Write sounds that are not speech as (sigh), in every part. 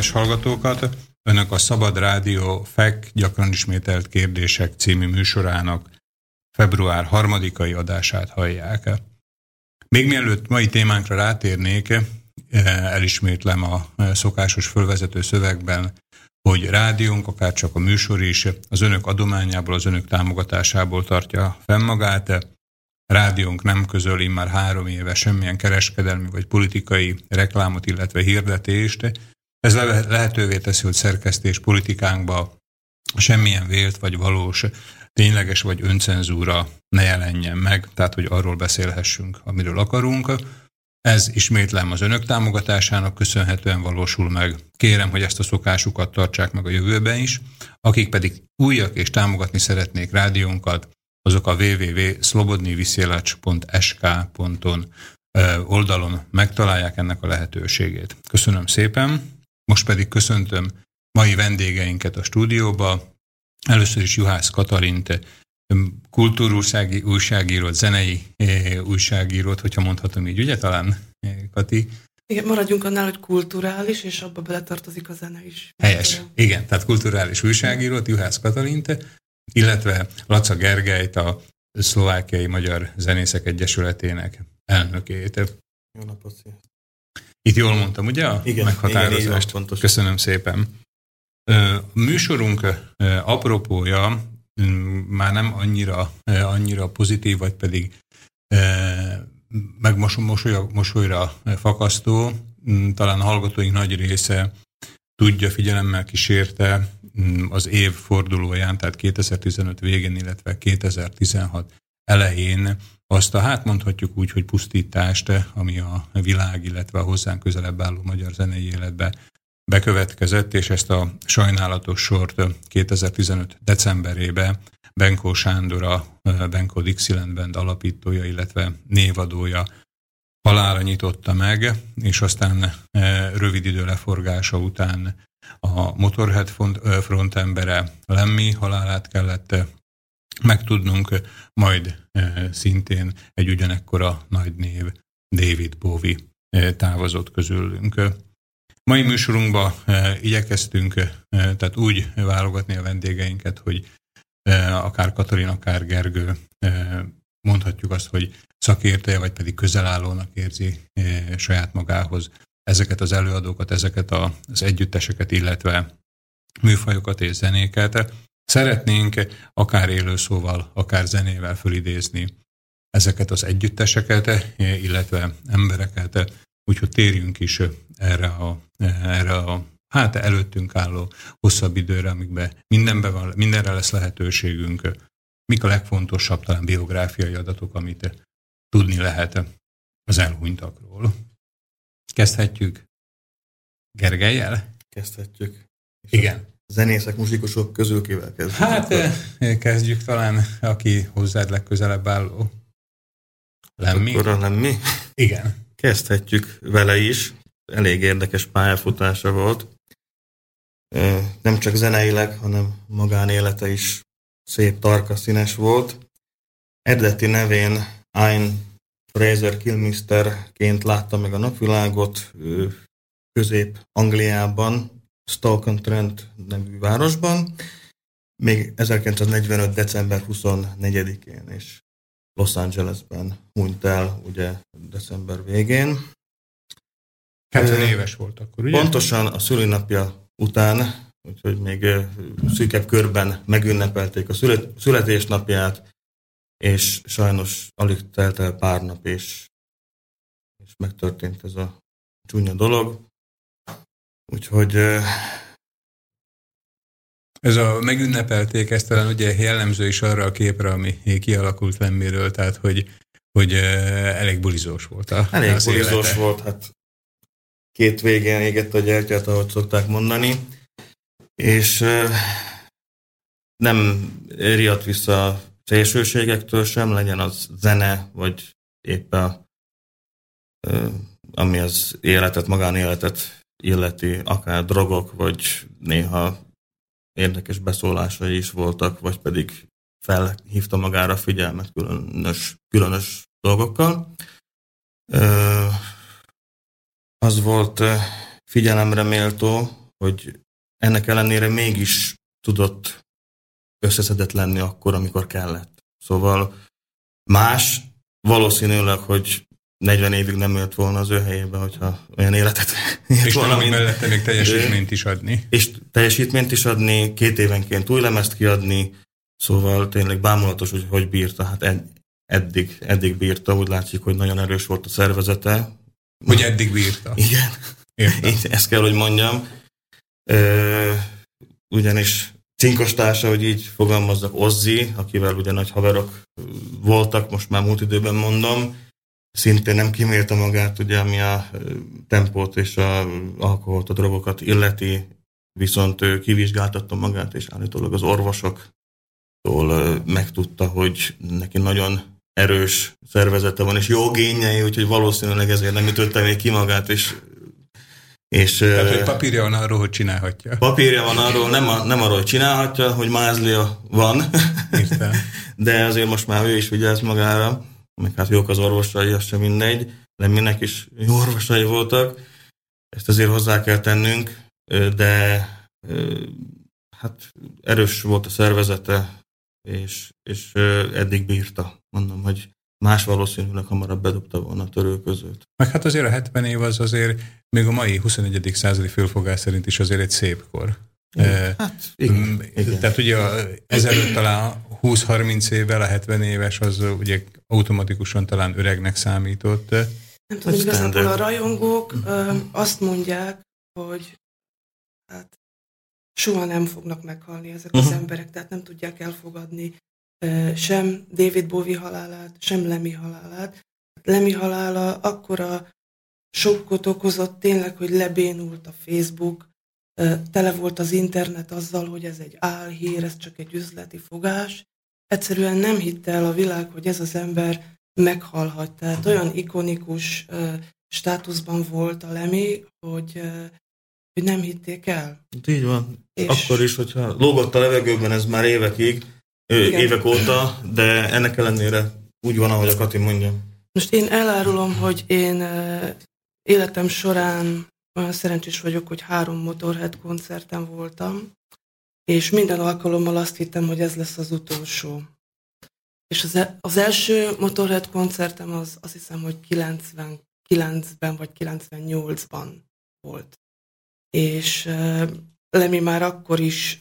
Kedves hallgatókat! Önök a Szabad Rádió FEK gyakran ismételt kérdések című műsorának február harmadikai adását hallják. Még mielőtt mai témánkra rátérnék, elismétlem a szokásos fölvezető szövegben, hogy rádiónk, akár csak a műsor is, az önök adományából, az önök támogatásából tartja fenn magát. Rádiónk nem közöl már három éve semmilyen kereskedelmi vagy politikai reklámot, illetve hirdetést. Ez lehetővé teszi, hogy szerkesztés politikánkba semmilyen vélt vagy valós, tényleges vagy öncenzúra ne jelenjen meg, tehát hogy arról beszélhessünk, amiről akarunk. Ez ismétlem az önök támogatásának köszönhetően valósul meg. Kérem, hogy ezt a szokásukat tartsák meg a jövőben is. Akik pedig újak és támogatni szeretnék rádiónkat, azok a www.slobodniviszélacs.sk.on oldalon megtalálják ennek a lehetőségét. Köszönöm szépen, most pedig köszöntöm mai vendégeinket a stúdióba. Először is Juhász Katalint, kultúrúsági újságírót, zenei újságírót, hogyha mondhatom így, ugye talán, Kati? Igen, maradjunk annál, hogy kulturális, és abba beletartozik a zene is. Helyes. Igen, tehát kulturális újságírót, Juhász Katalint, illetve Laca Gergelyt, a Szlovákiai Magyar Zenészek Egyesületének elnökét. Jó napot, szia. Itt jól mondtam, ugye a igen, meghatározást? Igen, van, Köszönöm szépen. A műsorunk apropója már nem annyira, annyira pozitív, vagy pedig meg mosolyra, mosolyra fakasztó. Talán a hallgatóink nagy része tudja, figyelemmel kísérte az év fordulóján, tehát 2015 végén, illetve 2016 elején azt a, hát mondhatjuk úgy, hogy pusztítást, ami a világ, illetve a hozzánk közelebb álló magyar zenei életbe bekövetkezett, és ezt a sajnálatos sort 2015 decemberébe Benkó Sándor, a Benkó Dixieland Band alapítója, illetve névadója halára nyitotta meg, és aztán rövid idő leforgása után a Motorhead frontembere Lemmi halálát kellett megtudnunk, majd szintén egy ugyanekkora nagy név David Bowie távozott közülünk. Mai műsorunkban igyekeztünk tehát úgy válogatni a vendégeinket, hogy akár Katalin, akár Gergő mondhatjuk azt, hogy szakértője, vagy pedig közelállónak érzi saját magához ezeket az előadókat, ezeket az együtteseket, illetve műfajokat és zenéket. Szeretnénk akár élőszóval, akár zenével fölidézni ezeket az együtteseket, illetve embereket, úgyhogy térjünk is erre a, erre a hát előttünk álló hosszabb időre, amikben mindenbe van, mindenre lesz lehetőségünk. Mik a legfontosabb talán biográfiai adatok, amit tudni lehet az elhunytakról? Kezdhetjük Gergelyel? Kezdhetjük. Igen. Zenészek, muzsikusok közül kivel kezdjük? Hát akkor? kezdjük talán, aki hozzád legközelebb álló. Lemmi? Akkor a Lemmi? Igen. Kezdhetjük vele is. Elég érdekes pályafutása volt. Nem csak zeneileg, hanem magánélete is szép, tarka, színes volt. Eredeti nevén Ein Fraser Kilmisterként látta meg a napvilágot Közép-Angliában, Stoke-on-Trent nevű városban, még 1945. december 24-én, és Los Angelesben hunyt el, ugye december végén. 70 éves volt akkor, ugye? Pontosan a szülinapja után, úgyhogy még szűkebb körben megünnepelték a születésnapját, és sajnos alig telt el pár nap, és, és megtörtént ez a csúnya dolog. Úgyhogy ez a megünnepelték, ez talán ugye jellemző is arra a képre, ami kialakult Lemmiről, tehát hogy, hogy elég bulizós volt. A, elég az bulizós élete. volt, hát két végén égett a gyertyát, ahogy szokták mondani, és nem riadt vissza a szélsőségektől sem, legyen az zene, vagy éppen ami az életet, magánéletet illeti, akár drogok, vagy néha érdekes beszólásai is voltak, vagy pedig felhívta magára figyelmet különös, különös dolgokkal. Az volt figyelemre méltó, hogy ennek ellenére mégis tudott összeszedett lenni akkor, amikor kellett. Szóval más valószínűleg, hogy 40 évig nem élt volna az ő helyében, hogyha olyan életet élt és volna. És mellette még teljesítményt is adni. És teljesítményt is adni, két évenként új lemezt kiadni, szóval tényleg bámulatos, hogy hogy bírta. Hát ed, eddig, eddig bírta, úgy látszik, hogy nagyon erős volt a szervezete. Hogy eddig bírta. Igen. Értem. Ezt kell, hogy mondjam. Ö, ugyanis cinkostársa, hogy így fogalmazzak, Ozzi, akivel ugye nagy haverok voltak, most már múlt időben mondom, szintén nem kimélte magát, ugye, ami a tempót és a alkoholt, a drogokat illeti, viszont ő kivizsgáltatta magát, és állítólag az orvosoktól megtudta, hogy neki nagyon erős szervezete van, és jó génjei, úgyhogy valószínűleg ezért nem ütötte még ki magát, és és, Tehát, hogy papírja van arról, hogy csinálhatja. Papírja van arról, nem, a, nem arról, hogy csinálhatja, hogy mázlia van. (laughs) De azért most már ő is vigyáz magára, meg hát jók az orvosai, az sem mindegy. Lemminek is jó orvosai voltak. Ezt azért hozzá kell tennünk, de hát erős volt a szervezete, és, és eddig bírta. Mondom, hogy más valószínűleg hamarabb bedobta volna a törő között. Meg hát azért a 70 év az azért még a mai 21. századi fölfogás szerint is azért egy szép kor. Hát, igen, igen. Tehát ugye ezelőtt talán 20-30 évvel a 70 éves az ugye automatikusan talán öregnek számított. Nem tudom, igazából a rajongók ö, azt mondják, hogy hát soha nem fognak meghalni ezek uh-huh. az mhm. emberek, tehát nem tudják elfogadni sem David Bowie halálát, sem Lemmy halálát. Lemmy halála akkora sokkot okozott tényleg, hogy lebénult a Facebook, tele volt az internet azzal, hogy ez egy álhír, ez csak egy üzleti fogás. Egyszerűen nem hitte el a világ, hogy ez az ember meghalhat. Tehát olyan ikonikus státuszban volt a Lemmy, hogy, hogy nem hitték el. Így van. És Akkor is, hogyha lógott a levegőben ez már évekig, igen. évek óta, de ennek ellenére úgy van, ahogy a Kati mondja. Most én elárulom, hogy én életem során olyan szerencsés vagyok, hogy három Motorhead koncerten voltam, és minden alkalommal azt hittem, hogy ez lesz az utolsó. És az, e, az első Motorhead koncertem az azt hiszem, hogy 99-ben vagy 98-ban volt. És Lemi már akkor is,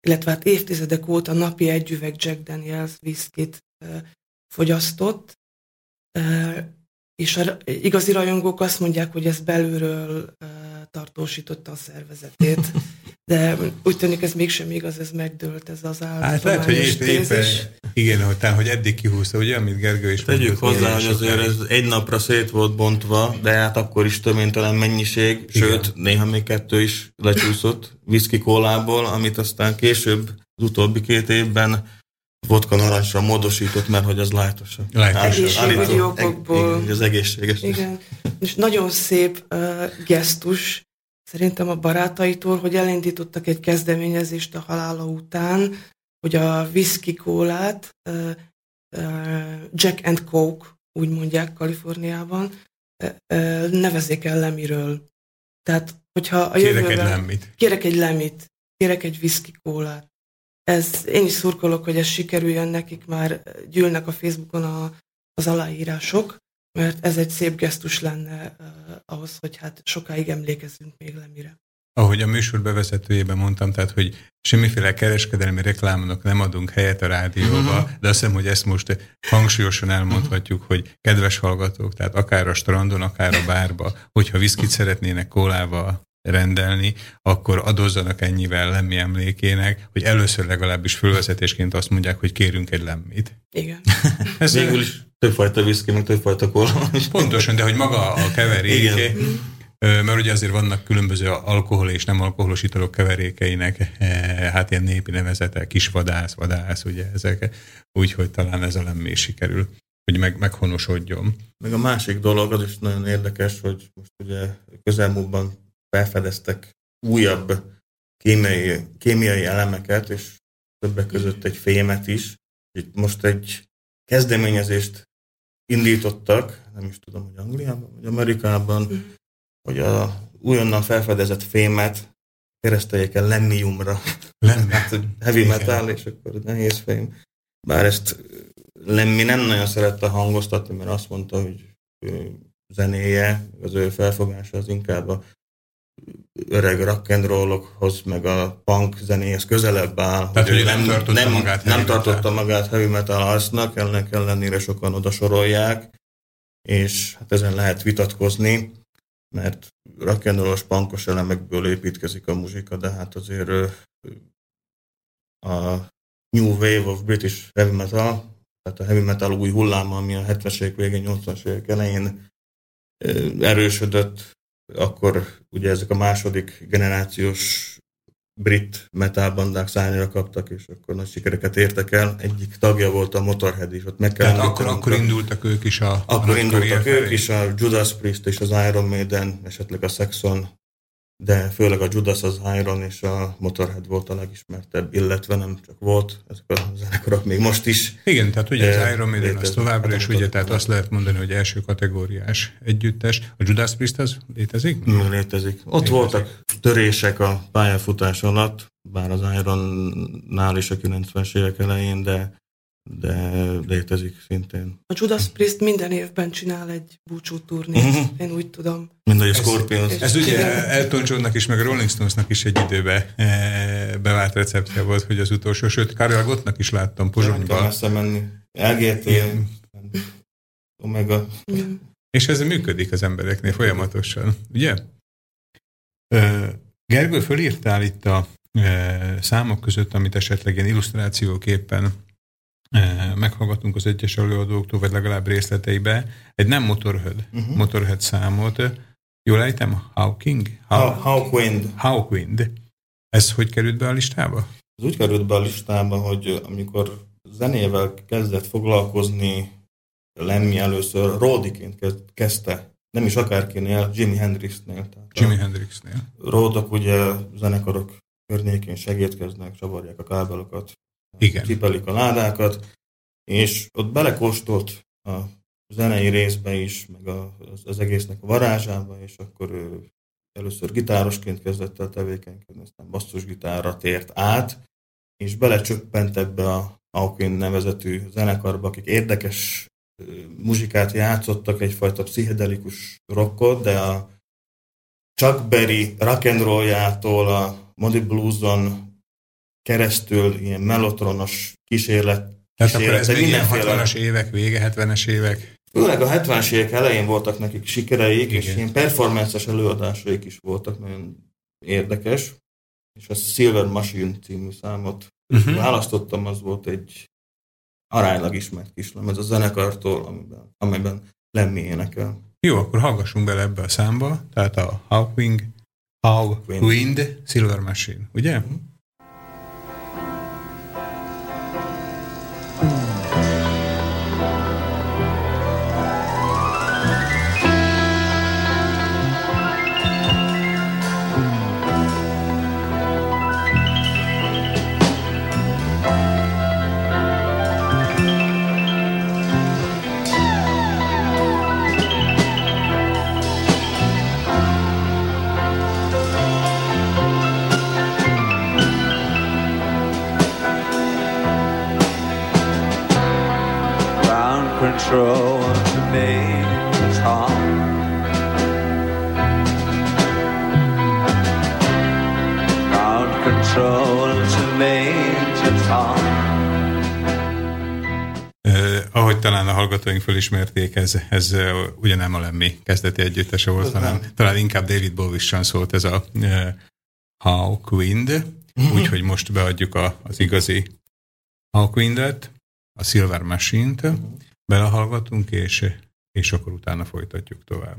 illetve hát évtizedek óta napi egy üveg Jack Daniels viszkit fogyasztott, és a igazi rajongók azt mondják, hogy ez belülről tartósította a szervezetét. De úgy tűnik, ez mégsem igaz, ez megdőlt, ez az állat. Hát lehet, hogy épp, éppen, igen, hogy, tehát, hogy eddig kihúzta, ugye, amit Gergő is Tegyük mondott, hozzá, hogy azért ez egy napra szét volt bontva, de hát akkor is töménytelen mennyiség, igen. sőt, néha még kettő is lecsúszott whisky kólából, amit aztán később, az utóbbi két évben vodka narancsra módosított, mert hogy az lájtosabb. Egészségügyi okokból. Az egészséges. Igen. És nagyon szép uh, gesztus szerintem a barátaitól, hogy elindítottak egy kezdeményezést a halála után, hogy a whisky kólát uh, uh, Jack and Coke, úgy mondják Kaliforniában, uh, uh, nevezzék el lemiről. Tehát, hogyha a jövőben... Kérek egy lemit. Kérek egy lemit. Kérek egy whisky kólát ez, én is szurkolok, hogy ez sikerüljön, nekik már gyűlnek a Facebookon a, az aláírások, mert ez egy szép gesztus lenne uh, ahhoz, hogy hát sokáig emlékezzünk még lemire. Ahogy a műsor bevezetőjében mondtam, tehát, hogy semmiféle kereskedelmi reklámnak nem adunk helyet a rádióba, uh-huh. de azt hiszem, hogy ezt most hangsúlyosan elmondhatjuk, uh-huh. hogy kedves hallgatók, tehát akár a strandon, akár a bárba, hogyha viszkit szeretnének kólával rendelni, akkor adozzanak ennyivel lemmi emlékének, hogy először legalábbis fölvezetésként azt mondják, hogy kérünk egy lemmit. Igen. (laughs) Ez végül is többfajta viszki, meg többfajta kóla. Pontosan, de hogy maga a keveréke, Igen. mert ugye azért vannak különböző alkohol és nem alkoholos italok keverékeinek, hát ilyen népi nevezete, kisvadász, vadász, ugye ezek, úgyhogy talán ez a lemmé sikerül hogy meg, meghonosodjon. Meg a másik dolog, az is nagyon érdekes, hogy most ugye közelmúltban felfedeztek újabb kémiai, kémiai elemeket, és többek között egy fémet is. Itt most egy kezdeményezést indítottak, nem is tudom, hogy Angliában, vagy Amerikában, hogy a újonnan felfedezett fémet kereszteljék el lemmiumra. Lemmi. (laughs) hát, heavy metal, és akkor nehéz fém. Bár ezt Lemmi nem nagyon szerette hangoztatni, mert azt mondta, hogy zenéje, az ő felfogása az inkább a öreg rock'n'rollokhoz, meg a punk zenéhez közelebb áll. Tehát, hogy nem, nem tartotta nem, magát Nem tartotta magát heavy metal arcnak, ennek ellenére sokan oda sorolják, és hát ezen lehet vitatkozni, mert rock'n'rollos punkos elemekből építkezik a muzsika, de hát azért a New Wave of British Heavy Metal, tehát a heavy metal új hulláma, ami a 70-es évek végén, 80-as évek elején erősödött, akkor ugye ezek a második generációs brit metalbandák szárnyra kaptak, és akkor nagy sikereket értek el. Egyik tagja volt a Motorhead is, ott meg kell Tehát akkor, akkor indultak ők is a Akkor indultak ők is, a Judas Priest és az Iron Maiden, esetleg a Saxon de főleg a Judas az Iron és a Motorhead volt a legismertebb, illetve nem csak volt, ezek a zenekarok még most is. Igen, tehát ugye az Iron Maiden az továbbra is, ugye, tehát azt lehet mondani, hogy első kategóriás együttes. A Judas Priest az létezik? Mm, létezik. Ott létezik. voltak törések a pályafutás alatt, bár az Ironnál is a 90-es évek elején, de de létezik szintén. A Judas Priest minden évben csinál egy búcsú turnét, uh-huh. én úgy tudom. Mind a Scorpions. Ez, ez ugye Elton Johnnak is, meg a Rolling Stonesnak is egy időbe e, bevált receptje volt, hogy az utolsó, sőt, Karel Gottnak is láttam Pozsonyban. Nem menni. LGT, Omega. Mm. És ez működik az embereknél folyamatosan, ugye? Gergő, fölírtál itt a számok között, amit esetleg ilyen illusztrációképpen meghallgatunk az egyes előadóktól, vagy legalább részleteibe, egy nem Motorhead, uh-huh. Motorhead számot. Jól ejtem? Hawking? Hawkwind. Hawkwind. Ez hogy került be a listába? Ez úgy került be a listába, hogy amikor zenével kezdett foglalkozni, Lemmy először Ródiként kezdte, nem is akárkinél, Jimi Hendrixnél. Jimi Hendrixnél. Ródok ugye zenekarok környékén segítkeznek, csavarják a kábelokat, igen. kipelik a ládákat, és ott belekóstolt a zenei részbe is, meg a, az, az egésznek a varázsába, és akkor ő először gitárosként kezdett el tevékenykedni, aztán basszusgitárra tért át, és belecsöppent ebbe a Hawking nevezetű zenekarba, akik érdekes muzsikát játszottak, egyfajta pszichedelikus rockot, de a Chuck Berry rock'n'rolljától a Modi Blueson keresztül ilyen melotronos kísérlet. Tehát akkor ez még ilyen 60-as évek, vége 70-es évek? Főleg a 70-es évek elején voltak nekik sikereik, Igen. és ilyen performances előadásaik is voltak, nagyon érdekes. És a Silver Machine című számot uh-huh. választottam, az volt egy aránylag ismert kislemez a zenekartól, amiben, amiben Lemmy énekel. Jó, akkor hallgassunk bele ebbe a számba, tehát a Hawkwing, Hawkwind, Wind, Silver Machine, ugye? Uh-huh. Talán a hallgatóink felismerték, ez, ez uh, ugye nem a Lemmi kezdeti együttese volt, hanem talán inkább David Bowie-san szólt ez a uh, Hawkwind, mhm. úgyhogy most beadjuk a, az igazi Hawkwindet, a Silver Machine-t, uh-huh belehallgatunk, és, és akkor utána folytatjuk tovább.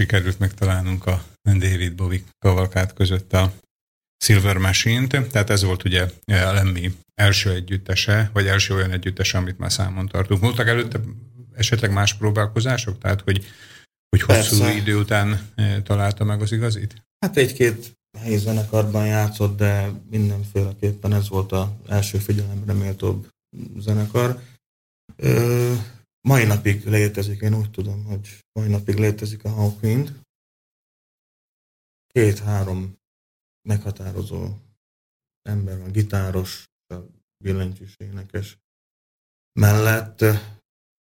Sikerült megtalálnunk a David Bowie kavalkát között a Silver Machine-t, tehát ez volt ugye Lemmy első együttese, vagy első olyan együttese, amit már számon tartunk. Voltak előtte esetleg más próbálkozások? Tehát, hogy, hogy hosszú Persze. idő után e, találta meg az igazit? Hát egy-két helyi zenekarban játszott, de mindenféleképpen ez volt az első figyelemre méltóbb zenekar. Ö, mai napig létezik, én úgy tudom, hogy mai napig létezik a Hawkwind. Két-három meghatározó ember van, gitáros, billentyűs énekes mellett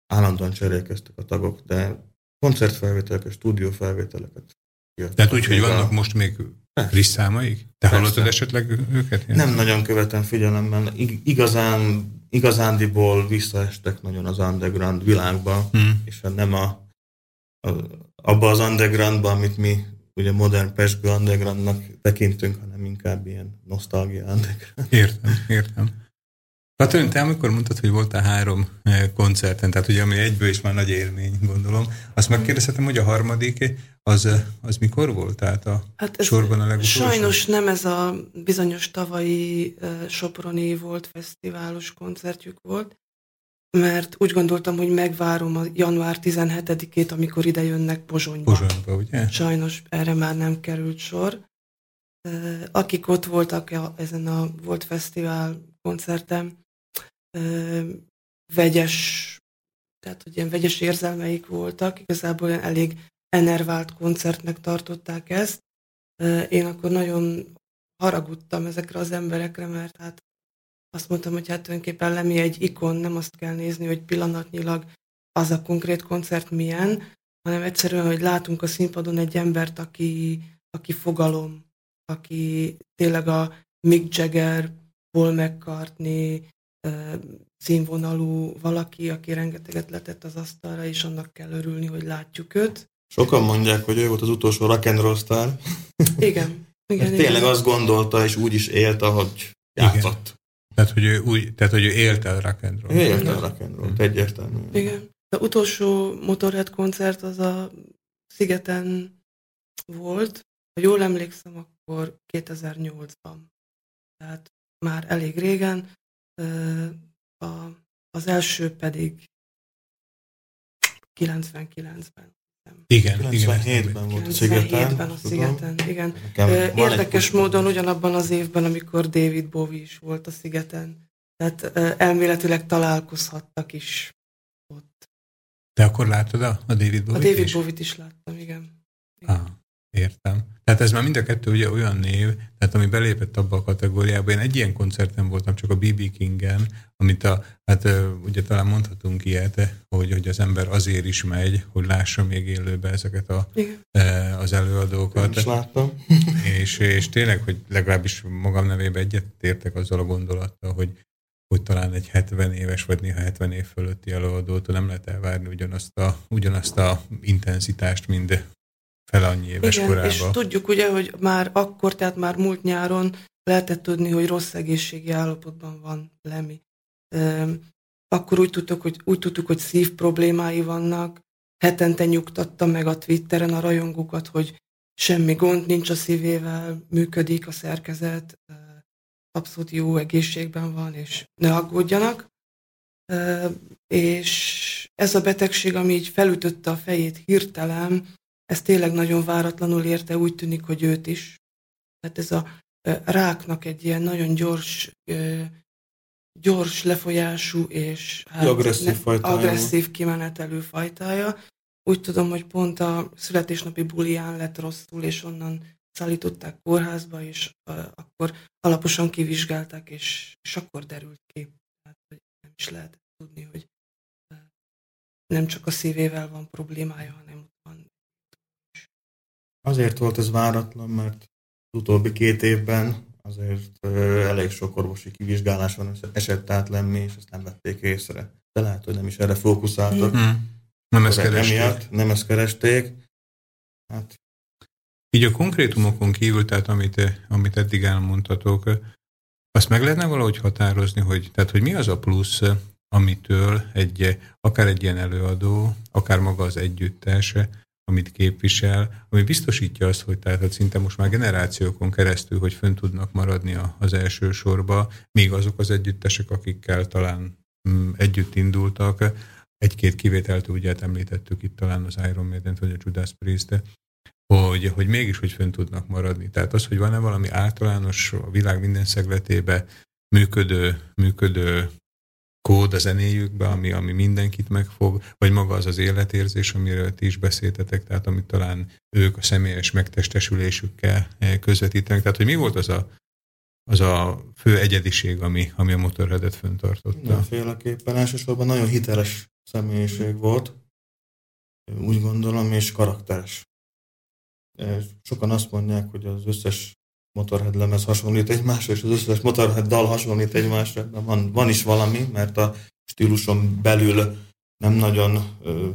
állandóan cserélkeztek a tagok, de koncertfelvételeket, stúdiófelvételeket Tehát úgy, hogy vannak most még friss számaik? Te hallottad esetleg őket? Ilyen? Nem nagyon követem figyelemmel. Igazán, igazándiból visszaestek nagyon az underground világba, hmm. és nem a, a, abba az undergroundba, amit mi ugye modern Pesgő undergroundnak tekintünk, hanem inkább ilyen nosztalgia underground. Értem, értem. Katalin, te amikor mondtad, hogy voltál három eh, koncerten, tehát ugye ami egyből is már nagy élmény, gondolom, azt megkérdezhetem, hogy a harmadik, az, eh, az mikor volt? Tehát a hát sorban a legutolsó? Sajnos nem ez a bizonyos tavalyi uh, Soproni volt fesztiválos koncertjük volt, mert úgy gondoltam, hogy megvárom a január 17-ét, amikor ide jönnek Pozsonyba. Pozsonyba, ugye? Sajnos erre már nem került sor. Akik ott voltak ezen a Volt Fesztivál vegyes, tehát hogy ilyen vegyes érzelmeik voltak, igazából elég enervált koncertnek tartották ezt. Én akkor nagyon haragudtam ezekre az emberekre, mert hát azt mondtam, hogy hát tulajdonképpen Lemi egy ikon, nem azt kell nézni, hogy pillanatnyilag az a konkrét koncert milyen, hanem egyszerűen, hogy látunk a színpadon egy embert, aki, aki fogalom, aki tényleg a Mick Jagger, Paul McCartney, színvonalú valaki, aki rengeteget letett az asztalra, és annak kell örülni, hogy látjuk őt. Sokan mondják, hogy ő volt az utolsó rock and roll sztár. Igen. (laughs) igen igen. tényleg azt gondolta, és úgy is élt, ahogy játszott. Igen. Tehát, hogy ő, úgy, tehát, hogy ő élte a rock and roll. Élte a rock and roll, egyértelmű. Igen. Az utolsó Motorhead koncert az a Szigeten volt. Ha jól emlékszem, akkor 2008-ban. Tehát már elég régen. A, az első pedig 99-ben. Igen, 97-ben volt a szigeten. 97-ben a szigeten, igen. Érdekes módon ugyanabban az évben, amikor David Bowie is volt a szigeten. Tehát elméletileg találkozhattak is ott. De akkor látod a, a David Bowie-t A David is? Bowie-t is láttam, igen. igen. Ah, értem. Tehát ez már mind a kettő ugye olyan név, tehát ami belépett abba a kategóriába. Én egy ilyen koncerten voltam, csak a BB Kingen, amit a, hát ugye talán mondhatunk ilyet, hogy, hogy az ember azért is megy, hogy lássa még élőbe ezeket a, az előadókat. Én is láttam. És, és tényleg, hogy legalábbis magam nevében egyet értek azzal a gondolattal, hogy hogy talán egy 70 éves, vagy néha 70 év fölötti előadótól nem lehet elvárni ugyanazt a, ugyanazt a intenzitást, mind fel annyi éves Igen, korában. és tudjuk ugye, hogy már akkor, tehát már múlt nyáron lehetett tudni, hogy rossz egészségi állapotban van Lemi. Akkor úgy tudtuk, hogy, úgy tudtuk, hogy szív problémái vannak, hetente nyugtatta meg a Twitteren a rajongókat, hogy semmi gond nincs a szívével, működik a szerkezet, abszolút jó egészségben van, és ne aggódjanak. És ez a betegség, ami így felütötte a fejét hirtelen, ez tényleg nagyon váratlanul érte, úgy tűnik, hogy őt is. Tehát ez a ráknak egy ilyen nagyon gyors, gyors lefolyású és hát agresszív, fajtája. agresszív kimenetelő fajtája. Úgy tudom, hogy pont a születésnapi bulián lett rosszul, és onnan szállították kórházba, és akkor alaposan kivizsgálták, és, és akkor derült ki. Tehát, hogy nem is lehet tudni, hogy nem csak a szívével van problémája, hanem Azért volt ez váratlan, mert az utóbbi két évben azért elég sok orvosi kivizsgálás van esett át lenni, és ezt nem vették észre. De lehet, hogy nem is erre fókuszáltak. Mm-hmm. Nem ezt keresték. Emiatt nem ezt keresték. Hát. Így a konkrétumokon kívül, tehát amit, amit eddig elmondhatok, azt meg lehetne valahogy határozni, hogy, tehát, hogy mi az a plusz, amitől egy, akár egy ilyen előadó, akár maga az együttes amit képvisel, ami biztosítja azt, hogy tehát hogy szinte most már generációkon keresztül, hogy fönn tudnak maradni az első sorba, még azok az együttesek, akikkel talán mm, együtt indultak, egy-két kivételt ugye említettük itt talán az Iron maiden vagy a Judas priest hogy, hogy mégis hogy fönn tudnak maradni. Tehát az, hogy van-e valami általános a világ minden szegletébe működő, működő kód a zenéjükbe, ami, ami mindenkit megfog, vagy maga az az életérzés, amiről ti is beszéltetek, tehát amit talán ők a személyes megtestesülésükkel eh, közvetítenek. Tehát, hogy mi volt az a, az a fő egyediség, ami, ami a motorheadet föntartotta? Mindenféleképpen elsősorban nagyon hiteles személyiség volt, úgy gondolom, és karakteres. Sokan azt mondják, hogy az összes Motorhead lemez hasonlít egymásra, és az összes Motorhead dal hasonlít egymásra, de van, van is valami, mert a stíluson belül nem nagyon ö,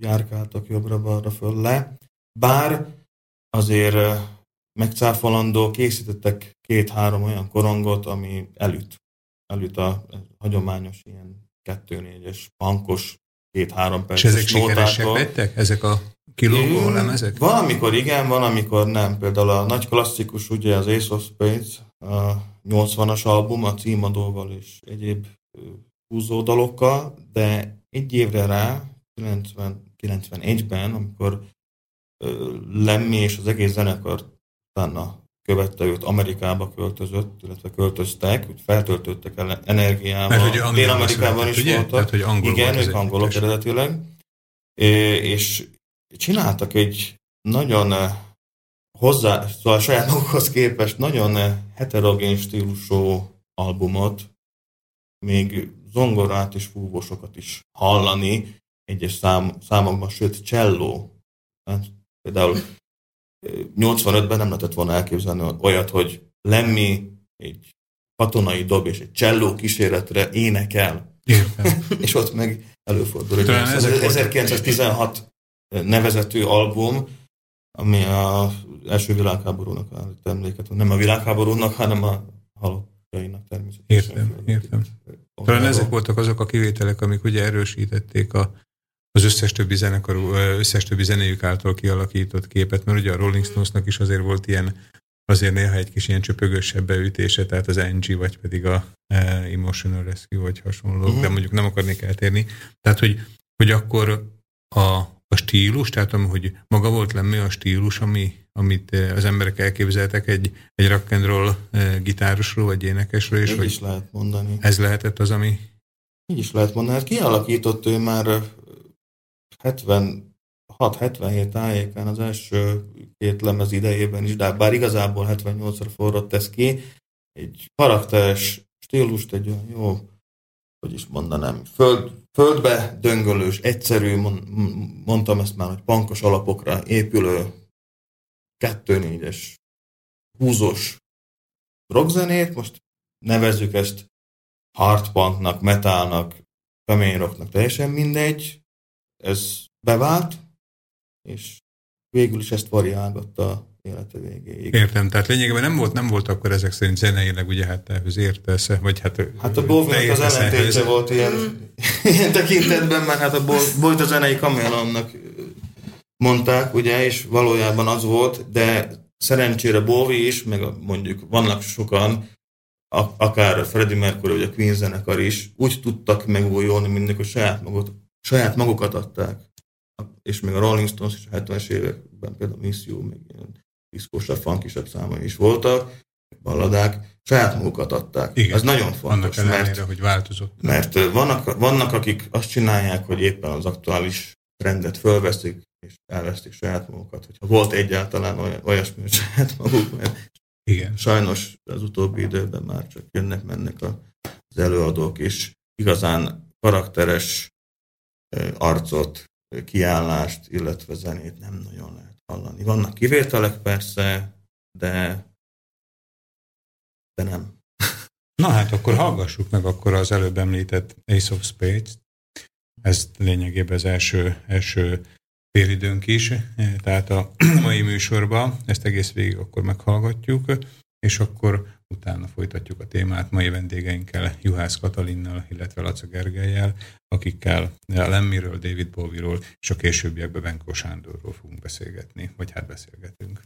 járkáltak jobbra-balra föl le. Bár azért megcáfolandó készítettek két-három olyan korongot, ami elüt. Elüt a hagyományos ilyen kettő-négyes, bankos, két-három perces És ezek sikeresek lettek? Ezek a kilógó lemezek? Van, amikor igen, van, amikor nem. Például a nagy klasszikus, ugye az Ace of Spades, a 80-as album, a címadóval és egyéb húzódalokkal, de egy évre rá, 90, 91-ben, amikor Lemmi és az egész zenekar utána követte őt, Amerikába költözött, illetve költöztek, hogy feltöltöttek el energiával. Mert hogy Dél-Amerikában is ugye? voltak. Tehát, hogy angol Igen, ők angolok eredetileg. És csináltak egy nagyon hozzá, szóval a saját magukhoz képest nagyon heterogén stílusú albumot, még zongorát és fúvósokat is hallani egyes szám, számokban, sőt, cselló. Hát, például 85-ben nem lehetett volna elképzelni olyat, hogy Lemmi egy katonai dob és egy cselló kísérletre énekel. (laughs) És ott meg előfordul. Hogy 1916 nevezetű album, ami a első világháborúnak állít emléket, nem a világháborúnak, hanem a halottjainak természetesen. Értem, értem. Talán ezek voltak azok a kivételek, amik ugye erősítették a, az összes többi, zenekarú, összes többi zenéjük által kialakított képet, mert ugye a Rolling Stonesnak is azért volt ilyen, azért néha egy kis ilyen csöpögösebb beütése, tehát az NG, vagy pedig a e, Emotional Rescue, vagy hasonlók, uh-huh. de mondjuk nem akarnék eltérni. Tehát, hogy, hogy akkor a stílus, tehát hogy maga volt lenni a stílus, ami, amit eh, az emberek elképzeltek egy, egy rock and roll eh, gitárosról vagy énekesről. És Így is lehet mondani. Ez lehetett az, ami... Így is lehet mondani. Hát kialakított ő már 76-77 tájékán az első két lemez idejében is, de bár igazából 78-ra forrott ez ki, egy karakteres stílust, egy olyan jó, hogy is mondanám, föld, földbe döngölős, egyszerű, mondtam ezt már, hogy pankos alapokra épülő, kettő-négyes, húzós rockzenét, most nevezzük ezt hardpunknak, metalnak, kemény rocknak, teljesen mindegy, ez bevált, és végül is ezt variálgatta élete végéig. Értem, tehát lényegében nem volt, nem volt akkor ezek szerint zeneileg, ugye hát ehhez értesz, vagy hát... Hát a Bovnak az ellentéte volt ilyen, (laughs) ilyen tekintetben, mert hát a Bolt a zenei kamélonnak mondták, ugye, és valójában az volt, de szerencsére Bovi is, meg mondjuk vannak sokan, akár Freddie Mercury vagy a Queen zenekar is, úgy tudtak megújulni, mindig, hogy saját, magot, saját magukat adták. És még a Rolling Stones is a 70-es években, például Miss You, még ilyen diszkósabb, funkisabb számai is voltak, balladák, saját magukat adták. Igen, Ez nagyon fontos, annak ellenére, mert, hogy változott. Mert vannak, vannak, akik azt csinálják, hogy éppen az aktuális trendet fölveszik, és elvesztik saját magukat. Hogyha volt egyáltalán olyasmi, hogy saját maguk, mert Igen. sajnos az utóbbi időben már csak jönnek-mennek az előadók, és igazán karakteres arcot, kiállást, illetve zenét nem nagyon lehet hallani. Vannak kivételek persze, de, de nem. (laughs) Na hát akkor hallgassuk meg akkor az előbb említett Ace of Spades. Ez lényegében az első, első félidőnk is, tehát a (clears throat) mai műsorban ezt egész végig akkor meghallgatjuk, és akkor utána folytatjuk a témát mai vendégeinkkel, Juhász Katalinnal, illetve Laca Gergelyel, akikkel a Lemmiről, David Bowie-ról és a későbbiekben Benko Sándorról fogunk beszélgetni, vagy hát beszélgetünk.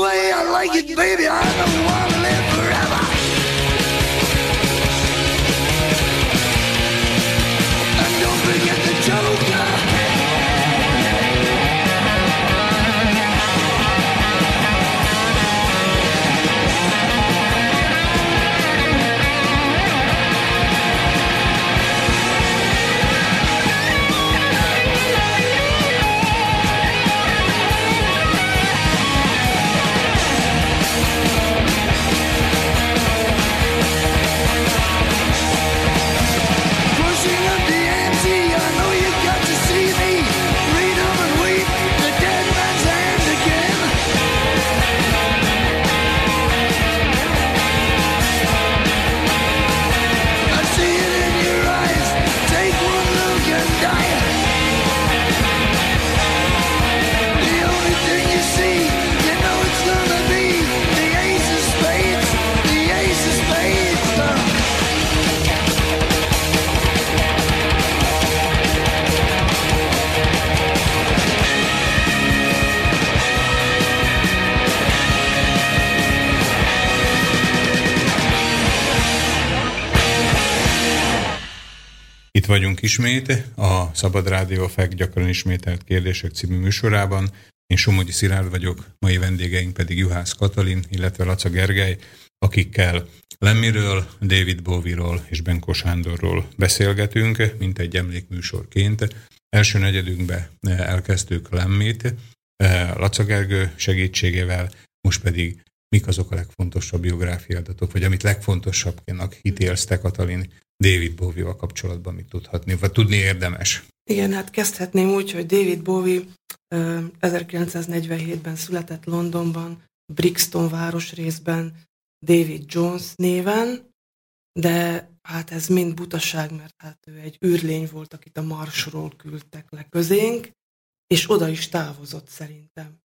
Way I like it, baby. I don't wanna live forever. Itt vagyunk ismét a Szabad Rádió FEK gyakran ismételt kérdések című műsorában. Én Somogyi Szilárd vagyok, mai vendégeink pedig Juhász Katalin, illetve Laca Gergely, akikkel Lemmiről, David Bowie-ról és Benko Sándorról beszélgetünk, mint egy emlékműsorként. Első negyedünkbe elkezdtük Lemmit, Laca Gergő segítségével, most pedig mik azok a legfontosabb biográfiai adatok, vagy amit legfontosabbnak hitélsz te, Katalin, David Bowie-val kapcsolatban mit tudhatni, vagy tudni érdemes? Igen, hát kezdhetném úgy, hogy David Bowie 1947-ben született Londonban, Brixton városrészben David Jones néven, de hát ez mind butaság, mert hát ő egy űrlény volt, akit a Marsról küldtek le közénk, és oda is távozott szerintem.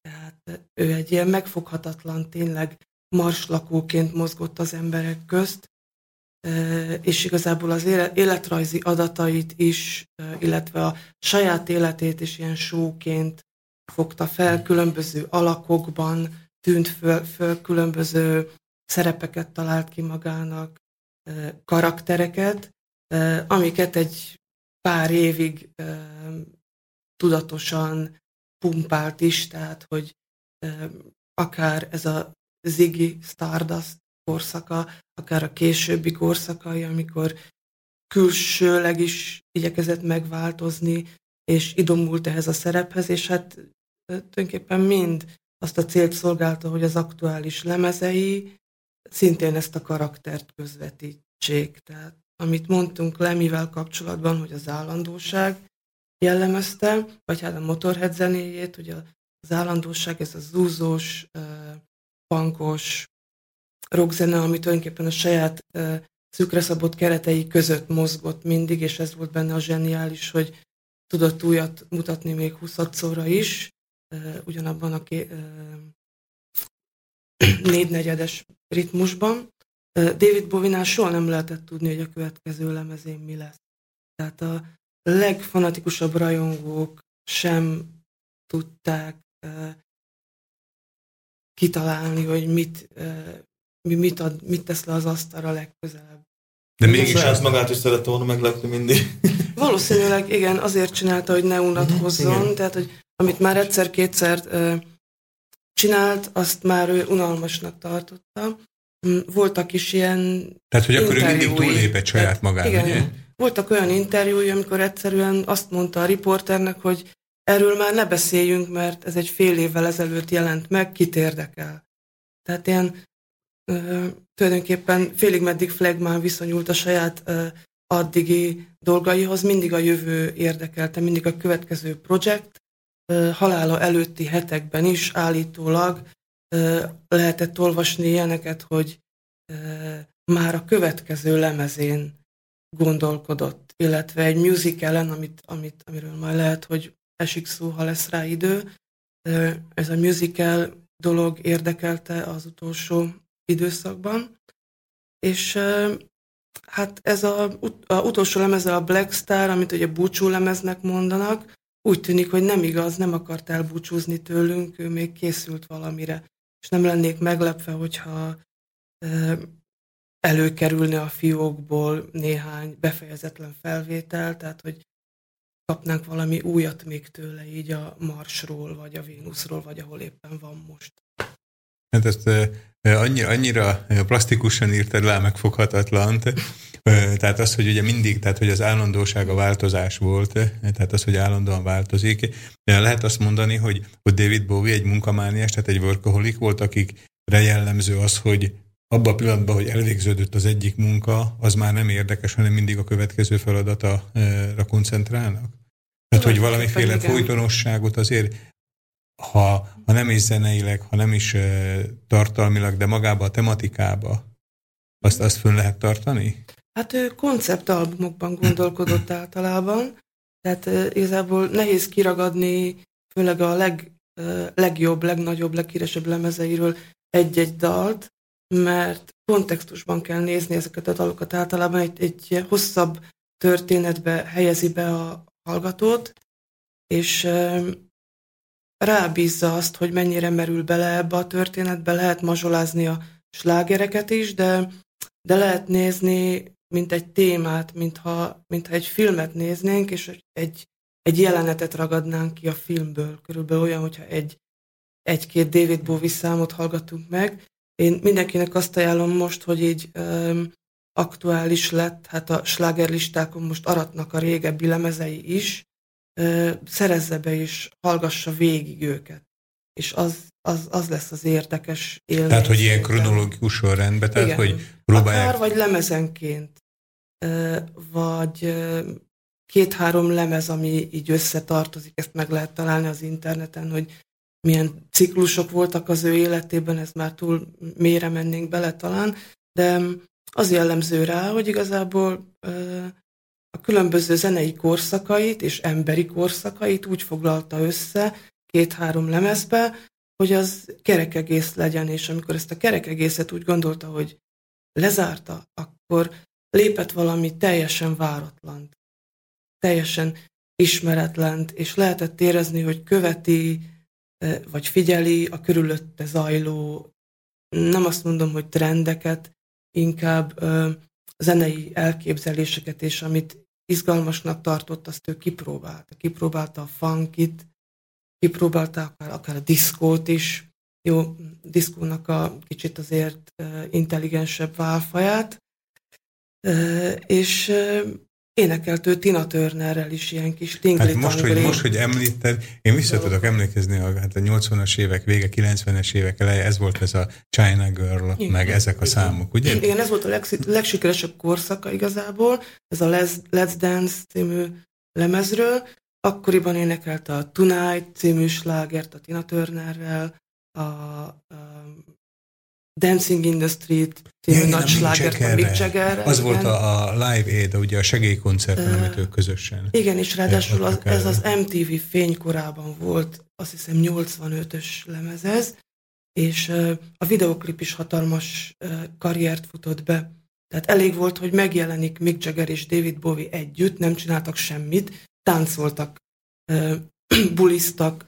Tehát ő egy ilyen megfoghatatlan, tényleg marslakóként mozgott az emberek közt, és igazából az életrajzi adatait is, illetve a saját életét is ilyen sóként fogta fel, különböző alakokban tűnt föl, föl különböző szerepeket talált ki magának, karaktereket, amiket egy pár évig tudatosan pumpált is, tehát hogy akár ez a Ziggy Stardust korszaka, akár a későbbi korszakai, amikor külsőleg is igyekezett megváltozni, és idomult ehhez a szerephez, és hát tulajdonképpen mind azt a célt szolgálta, hogy az aktuális lemezei szintén ezt a karaktert közvetítsék. Tehát amit mondtunk Lemivel kapcsolatban, hogy az állandóság jellemezte, vagy hát a Motorhead zenéjét, hogy az állandóság, ez a zúzós, pankos, rockzene, ami tulajdonképpen a saját szűkre szabott keretei között mozgott mindig, és ez volt benne a zseniális, hogy tudott újat mutatni még 20 is, ugyanabban a ké, (coughs) négynegyedes ritmusban. David Bovinál soha nem lehetett tudni, hogy a következő lemezén mi lesz. Tehát a legfanatikusabb rajongók sem tudták kitalálni, hogy mit, mit, ad, mit tesz le az asztalra legközelebb. De mégis az magát is szeret volna meglepni mindig. (laughs) Valószínűleg igen, azért csinálta, hogy ne unatkozzon, igen. tehát hogy amit már egyszer-kétszer csinált, azt már ő unalmasnak tartotta. Mm, voltak is ilyen Tehát, hogy akkor ő mindig túllépett saját magát, igen, ugye? Voltak olyan interjúi, amikor egyszerűen azt mondta a riporternek, hogy erről már ne beszéljünk, mert ez egy fél évvel ezelőtt jelent meg, kit érdekel. Tehát ilyen ö, tulajdonképpen félig meddig flagmán viszonyult a saját ö, addigi dolgaihoz, mindig a jövő érdekelte, mindig a következő projekt, halála előtti hetekben is állítólag lehetett olvasni ilyeneket, hogy már a következő lemezén gondolkodott, illetve egy musicalen, amit, amit, amiről majd lehet, hogy esik szó, ha lesz rá idő. Ez a musical dolog érdekelte az utolsó időszakban, és hát ez a, a utolsó lemeze a Black Star, amit ugye búcsú lemeznek mondanak, úgy tűnik, hogy nem igaz, nem akart elbúcsúzni tőlünk, ő még készült valamire. És nem lennék meglepve, hogyha előkerülne a fiókból néhány befejezetlen felvétel, tehát hogy kapnánk valami újat még tőle, így a Marsról, vagy a Vénuszról, vagy ahol éppen van most. Hát ezt annyira, annyira plastikusan írtad le megfoghatatlant, tehát az, hogy ugye mindig, tehát hogy az állandóság a változás volt, tehát az, hogy állandóan változik. Lehet azt mondani, hogy, hogy David Bowie egy munkamániás, tehát egy workaholic volt, akik jellemző az, hogy abban a pillanatban, hogy elvégződött az egyik munka, az már nem érdekes, hanem mindig a következő feladata koncentrálnak? Tehát, hogy valamiféle folytonosságot azért, ha, ha nem is zeneileg, ha nem is tartalmilag, de magába a tematikába, azt, azt fönn lehet tartani? Hát ő konceptalbumokban gondolkodott általában, tehát igazából nehéz kiragadni, főleg a leg, legjobb, legnagyobb, leghíresebb lemezeiről egy-egy dalt, mert kontextusban kell nézni ezeket a dalokat. Általában egy, egy hosszabb történetbe helyezi be a hallgatót, és rábízza azt, hogy mennyire merül bele ebbe a történetbe, lehet mazsolázni a slágereket is, de, de lehet nézni mint egy témát, mintha, mintha egy filmet néznénk, és egy, egy jelenetet ragadnánk ki a filmből. Körülbelül olyan, hogyha egy, egy-két David Bowie számot hallgatunk meg. Én mindenkinek azt ajánlom most, hogy így um, aktuális lett, hát a slágerlistákon most aratnak a régebbi lemezei is, szerezze be és hallgassa végig őket. És az, az, az lesz az érdekes élmény. Tehát, hogy ilyen kronológikus sorrendben, tehát, Igen. hogy próbálják... Akár vagy lemezenként, vagy két-három lemez, ami így összetartozik, ezt meg lehet találni az interneten, hogy milyen ciklusok voltak az ő életében, ez már túl mélyre mennénk bele talán, de az jellemző rá, hogy igazából a különböző zenei korszakait és emberi korszakait úgy foglalta össze két-három lemezbe, hogy az kerekegész legyen, és amikor ezt a kerekegészet úgy gondolta, hogy lezárta, akkor lépett valami teljesen váratlan, teljesen ismeretlen, és lehetett érezni, hogy követi, vagy figyeli a körülötte zajló, nem azt mondom, hogy trendeket, inkább zenei elképzeléseket, és amit izgalmasnak tartott, azt ő kipróbálta. Kipróbálta a funkit, kipróbálta akár, akár a diszkót is, jó, diszkónak a kicsit azért intelligensebb válfaját, és énekelt ő Tina Turnerrel is ilyen kis tingli hát most, hogy, most, hogy említed, én vissza tudok emlékezni a, hát a 80-as évek vége, 90-es évek eleje, ez volt ez a China Girl, igen, meg ezek a számok, ugye? Igen, ez volt a leg, legsikeresebb korszaka igazából, ez a Let's, Let's Dance című lemezről, akkoriban énekelte a Tonight című slágert a Tina Turnerrel, a, a Dancing in the Street című nagy slágert Mick Jagger. Az volt a, a Live Aid, ugye a segélykoncerten, uh, amit ők közösen. Igen, és ráadásul az, ez az MTV fénykorában volt, azt hiszem 85-ös lemez ez, és uh, a videoklip is hatalmas uh, karriert futott be. Tehát elég volt, hogy megjelenik Mick Jagger és David Bowie együtt, nem csináltak semmit, táncoltak, uh, (clears throat) buliztak,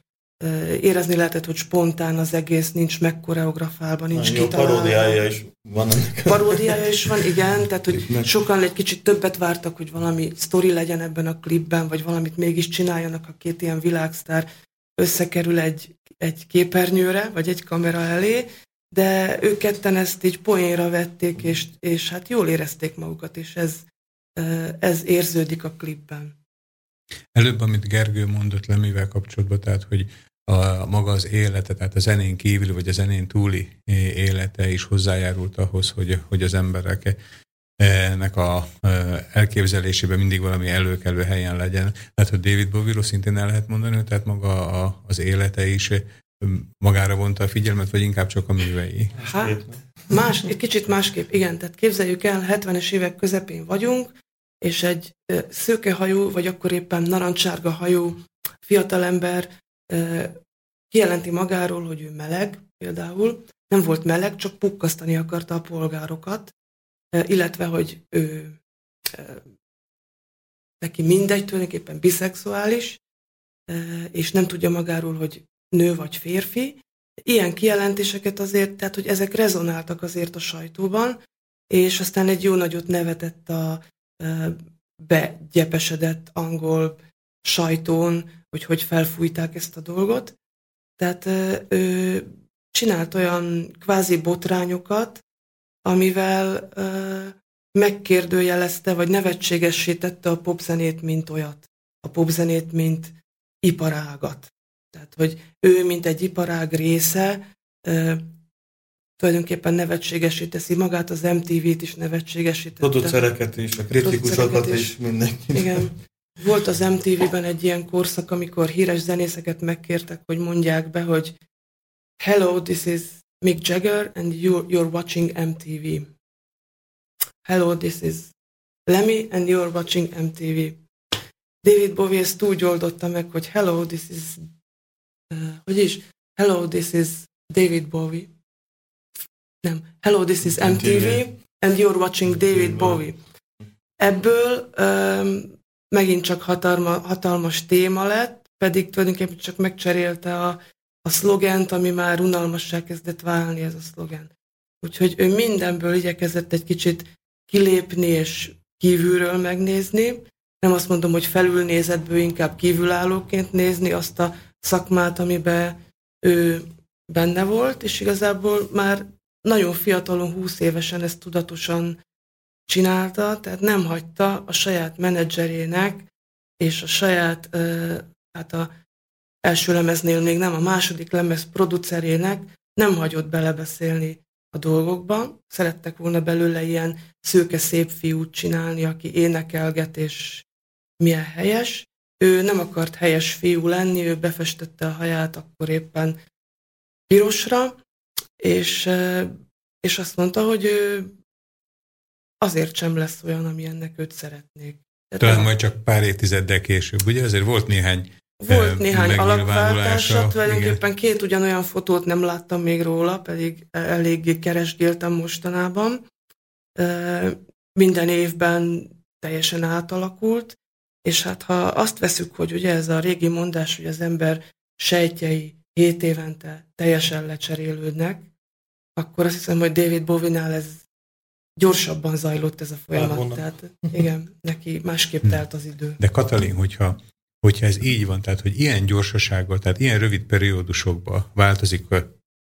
érezni lehetett, hogy spontán az egész, nincs megkoreografálva, nincs Jó, paródiája is van ennek. Paródiája is van, igen, tehát hogy sokan egy kicsit többet vártak, hogy valami sztori legyen ebben a klipben, vagy valamit mégis csináljanak, a két ilyen világsztár összekerül egy, egy képernyőre, vagy egy kamera elé, de ők ketten ezt így poénra vették, és, és hát jól érezték magukat, és ez, ez érződik a klipben. Előbb, amit Gergő mondott Lemivel kapcsolatban, tehát, hogy a maga az élete, tehát a zenén kívül, vagy a zenén túli élete is hozzájárult ahhoz, hogy, hogy az emberek ennek a elképzelésében mindig valami előkelő helyen legyen. Tehát, hogy David Bowie szintén el lehet mondani, tehát maga a, az élete is magára vonta a figyelmet, vagy inkább csak a művei? Hát, más, egy kicsit másképp, igen. Tehát képzeljük el, 70-es évek közepén vagyunk, és egy szőkehajú, vagy akkor éppen narancsárga hajú fiatalember kijelenti magáról, hogy ő meleg például, nem volt meleg, csak pukkasztani akarta a polgárokat, illetve, hogy ő neki mindegy, tulajdonképpen biszexuális, és nem tudja magáról, hogy nő vagy férfi. Ilyen kijelentéseket azért, tehát hogy ezek rezonáltak azért a sajtóban, és aztán egy jó nagyot nevetett a begyepesedett angol sajtón, hogy hogy felfújták ezt a dolgot. Tehát ő csinált olyan kvázi botrányokat, amivel megkérdőjelezte, vagy nevetségessé tette a popzenét, mint olyat. A popzenét, mint iparágat. Tehát, hogy ő, mint egy iparág része, tulajdonképpen nevetségesé teszi magát, az MTV-t is nevetségesé tette. Producereket is, a kritikusokat is, is mindenki. Igen. Volt az MTV-ben egy ilyen korszak, amikor híres zenészeket megkértek, hogy mondják be, hogy Hello, this is Mick Jagger, and you're, you're watching MTV. Hello, this is Lemmy, and you're watching MTV. David Bowie ezt úgy oldotta meg, hogy Hello, this is... Uh, hogy is? Hello, this is David Bowie. Nem. Hello, this is MTV, and you're watching David Bowie. Ebből um, megint csak hatalma, hatalmas téma lett, pedig tulajdonképpen csak megcserélte a, a szlogent, ami már unalmassá kezdett válni ez a szlogen. Úgyhogy ő mindenből igyekezett egy kicsit kilépni és kívülről megnézni. Nem azt mondom, hogy felülnézetből inkább kívülállóként nézni azt a szakmát, amiben ő benne volt, és igazából már nagyon fiatalon, 20 évesen ezt tudatosan csinálta, tehát nem hagyta a saját menedzserének és a saját, hát a első lemeznél még nem, a második lemez producerének nem hagyott belebeszélni a dolgokba. Szerettek volna belőle ilyen szőke szép fiút csinálni, aki énekelget és milyen helyes. Ő nem akart helyes fiú lenni, ő befestette a haját akkor éppen pirosra, és, és azt mondta, hogy ő azért sem lesz olyan, amilyennek őt szeretnék. Tehát Talán a... majd csak pár évtizeddel később, ugye? Azért volt néhány volt néhány alakváltása, tulajdonképpen igen. két ugyanolyan fotót nem láttam még róla, pedig eléggé keresgéltem mostanában. Minden évben teljesen átalakult, és hát ha azt veszük, hogy ugye ez a régi mondás, hogy az ember sejtjei hét évente teljesen lecserélődnek, akkor azt hiszem, hogy David Bowie-nál ez gyorsabban zajlott ez a folyamat. Tehát igen, neki másképp hm. telt az idő. De Katalin, hogyha, hogyha ez így van, tehát hogy ilyen gyorsasággal, tehát ilyen rövid periódusokban változik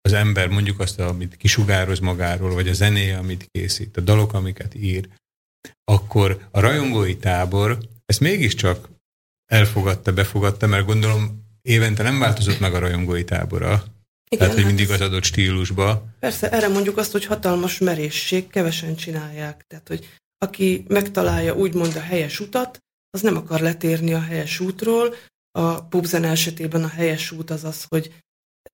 az ember mondjuk azt, amit kisugároz magáról, vagy a zenéje, amit készít, a dalok, amiket ír, akkor a rajongói tábor ezt mégiscsak elfogadta, befogadta, mert gondolom évente nem változott meg a rajongói tábora. Igen, Tehát, hogy mindig az adott stílusba. Persze, erre mondjuk azt, hogy hatalmas merészség, kevesen csinálják. Tehát, hogy aki megtalálja úgymond a helyes utat, az nem akar letérni a helyes útról. A popzen esetében a helyes út az az, hogy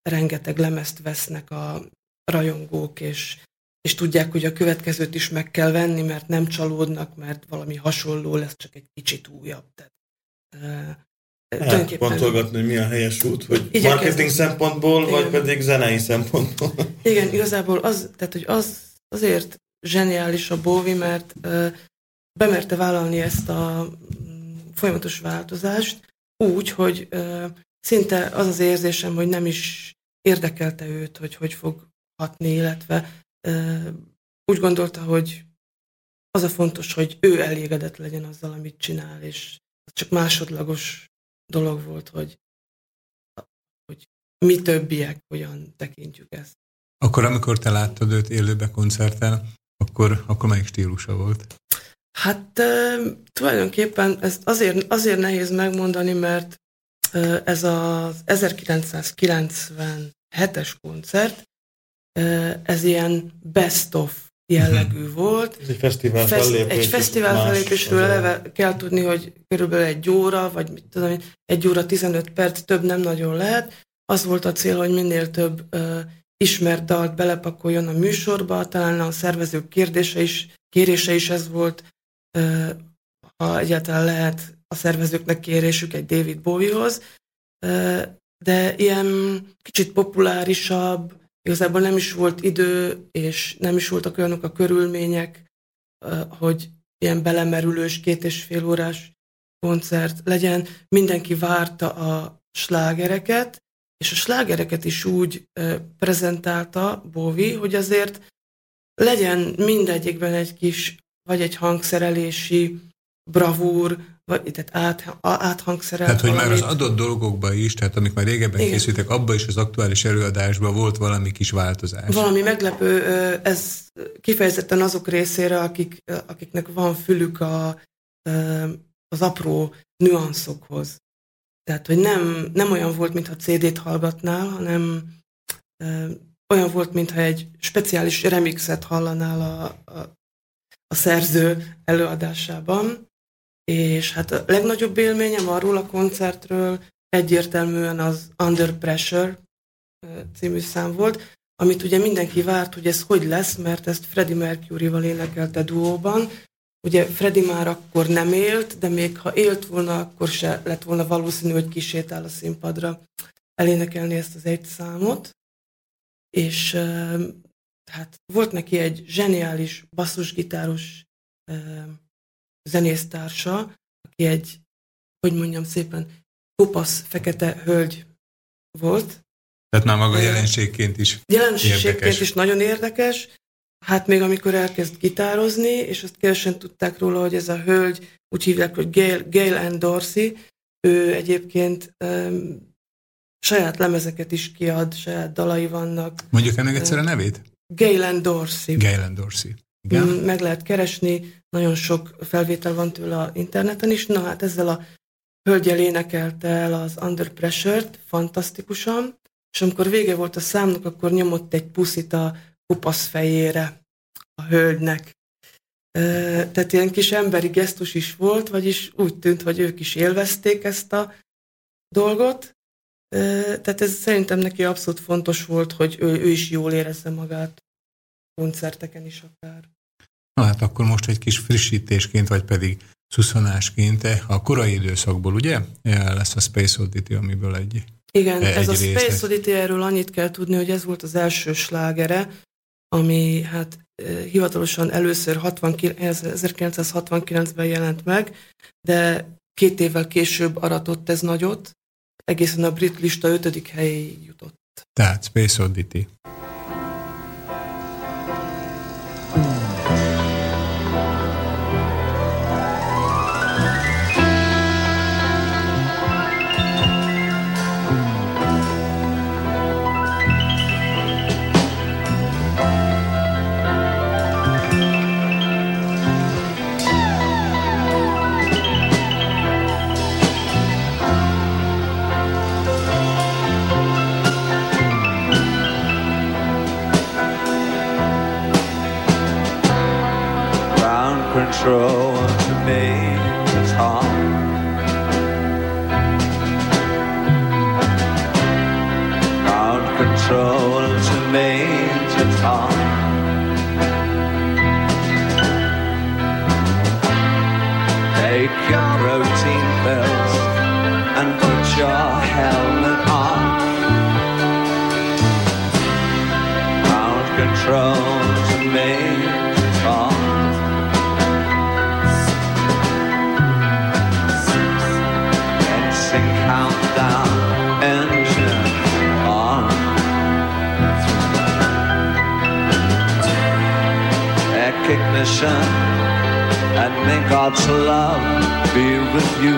rengeteg lemezt vesznek a rajongók, és, és tudják, hogy a következőt is meg kell venni, mert nem csalódnak, mert valami hasonló lesz, csak egy kicsit újabb. Tehát, Hát, pontolgatni, hogy mi a helyes út, hogy marketing szempontból, igen. vagy pedig zenei szempontból. Igen, igazából az, tehát, hogy az, azért zseniális a Bóvi, mert uh, bemerte vállalni ezt a um, folyamatos változást úgy, hogy uh, szinte az az érzésem, hogy nem is érdekelte őt, hogy hogy fog hatni, illetve uh, úgy gondolta, hogy az a fontos, hogy ő elégedett legyen azzal, amit csinál, és csak másodlagos dolog volt, hogy, hogy mi többiek olyan tekintjük ezt. Akkor, amikor te láttad őt élőbe koncerten, akkor, akkor melyik stílusa volt? Hát e, tulajdonképpen ezt azért, azért nehéz megmondani, mert e, ez az 1997-es koncert, e, ez ilyen best of jellegű volt. Ez egy fesztivál Fesz, fellépés. Egy fesztivál fellépésről eleve kell tudni, hogy körülbelül egy óra, vagy mit tudom, egy óra 15 perc, több nem nagyon lehet. Az volt a cél, hogy minél több uh, ismert dalt belepakoljon a műsorba, talán a szervezők kérdése is, kérése is ez volt, uh, ha egyáltalán lehet a szervezőknek kérésük egy David Bowiehoz, uh, de ilyen kicsit populárisabb, igazából nem is volt idő, és nem is voltak olyanok a körülmények, hogy ilyen belemerülős két és fél órás koncert legyen. Mindenki várta a slágereket, és a slágereket is úgy prezentálta Bóvi, hogy azért legyen mindegyikben egy kis, vagy egy hangszerelési bravúr, vagy tehát át, áthangszerelt Tehát, hogy valamit. már az adott dolgokban is, tehát amik már régebben Igen. készültek, abban is az aktuális előadásban volt valami kis változás. Valami meglepő, ez kifejezetten azok részére, akik, akiknek van fülük a, az apró nüanszokhoz. Tehát, hogy nem, nem olyan volt, mintha CD-t hallgatnál, hanem olyan volt, mintha egy speciális remixet hallanál a, a, a szerző előadásában és hát a legnagyobb élményem arról a koncertről egyértelműen az Under Pressure című szám volt, amit ugye mindenki várt, hogy ez hogy lesz, mert ezt Freddie Mercury-val énekelte duóban. Ugye Freddie már akkor nem élt, de még ha élt volna, akkor se lett volna valószínű, hogy kisétál a színpadra elénekelni ezt az egy számot. És hát volt neki egy zseniális basszusgitáros zenésztársa, aki egy, hogy mondjam szépen, kopasz, fekete hölgy volt. Tehát már maga jelenségként is Jelenségként érdekes. is nagyon érdekes. Hát még amikor elkezd gitározni, és azt kevesen tudták róla, hogy ez a hölgy, úgy hívják, hogy Gail, Gail Ann Dorsey, ő egyébként um, saját lemezeket is kiad, saját dalai vannak. Mondjuk ennek egyszer a nevét? Gail Ann Dorsey. Gail Ann Dorsey. Igen. Mm, meg lehet keresni, nagyon sok felvétel van tőle a interneten is. Na hát ezzel a hölgyel énekelte el az Under Pressure-t fantasztikusan, és amikor vége volt a számnak, akkor nyomott egy puszit a kupasz fejére a hölgynek. Tehát ilyen kis emberi gesztus is volt, vagyis úgy tűnt, hogy ők is élvezték ezt a dolgot. Tehát ez szerintem neki abszolút fontos volt, hogy ő, ő is jól érezze magát koncerteken is akár. Na hát akkor most egy kis frissítésként, vagy pedig szuszonásként a korai időszakból, ugye? Lesz a Space Oddity, amiből egy Igen, egy ez a részlet. Space Oddity, erről annyit kell tudni, hogy ez volt az első slágere, ami hát hivatalosan először 1969-ben jelent meg, de két évvel később aratott ez nagyot, egészen a brit lista ötödik helyéig jutott. Tehát Space Oddity. Control to me it's hard. Ground control to me to guitar. Take your protein pills and put your Recognition and may God's love be with you.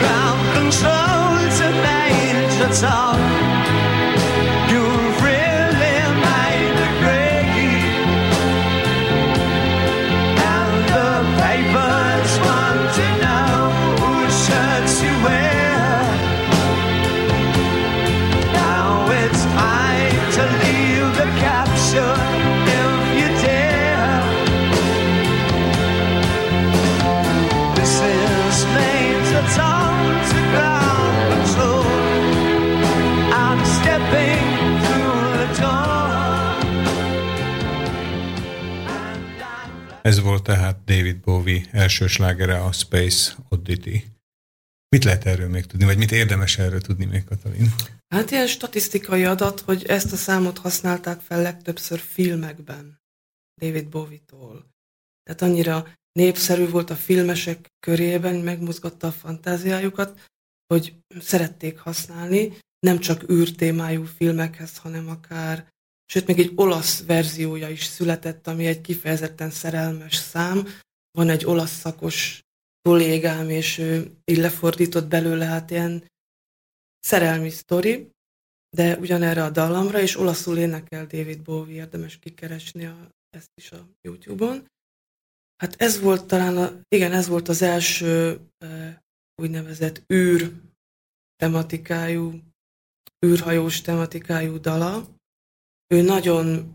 Ground control to Major Ez volt tehát David Bowie első slágere a Space Oddity. Mit lehet erről még tudni, vagy mit érdemes erről tudni még, Katalin? Hát ilyen statisztikai adat, hogy ezt a számot használták fel legtöbbször filmekben David Bowie-tól. Tehát annyira népszerű volt a filmesek körében, megmozgatta a fantáziájukat, hogy szerették használni, nem csak űrtémájú filmekhez, hanem akár, sőt, még egy olasz verziója is született, ami egy kifejezetten szerelmes szám. Van egy olasz szakos kollégám, és ő így lefordított belőle, hát ilyen szerelmi sztori, de ugyanerre a dallamra, és olaszul énekel David Bowie, érdemes kikeresni a, ezt is a YouTube-on. Hát ez volt talán, a, igen, ez volt az első e, úgynevezett űr tematikájú, űrhajós tematikájú dala. Ő nagyon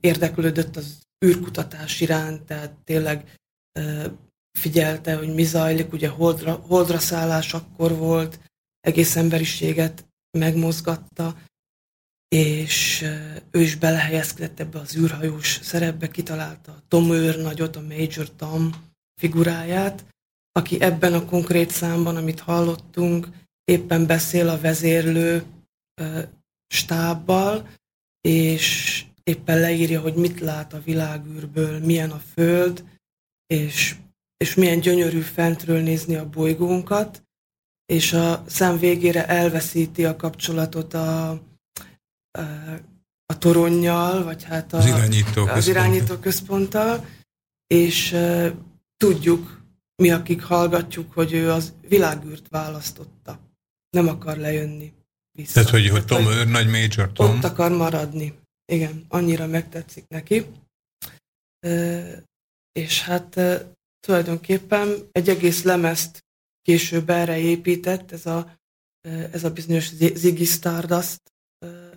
érdeklődött az űrkutatás iránt, tehát tényleg figyelte, hogy mi zajlik, ugye holdra, holdra szállás akkor volt, egész emberiséget megmozgatta, és ő is belehelyezkedett ebbe az űrhajós szerepbe, kitalálta a Tom őrnagyot, a Major Tom figuráját, aki ebben a konkrét számban, amit hallottunk, éppen beszél a vezérlő stábbal, és éppen leírja, hogy mit lát a világűrből, milyen a Föld, és, és milyen gyönyörű fentről nézni a bolygónkat, és a szám végére elveszíti a kapcsolatot a, a, a toronnyal, vagy hát a, Az irányító az központtal. irányító központtal, és uh, tudjuk, mi akik hallgatjuk, hogy ő az világűrt választotta. Nem akar lejönni vissza. Tehát, hogy, hogy Tom őr, nagy Major Tom. Ott akar maradni. Igen, annyira megtetszik neki. És hát tulajdonképpen egy egész lemezt később erre épített, ez a, ez a bizonyos Ziggy Stardust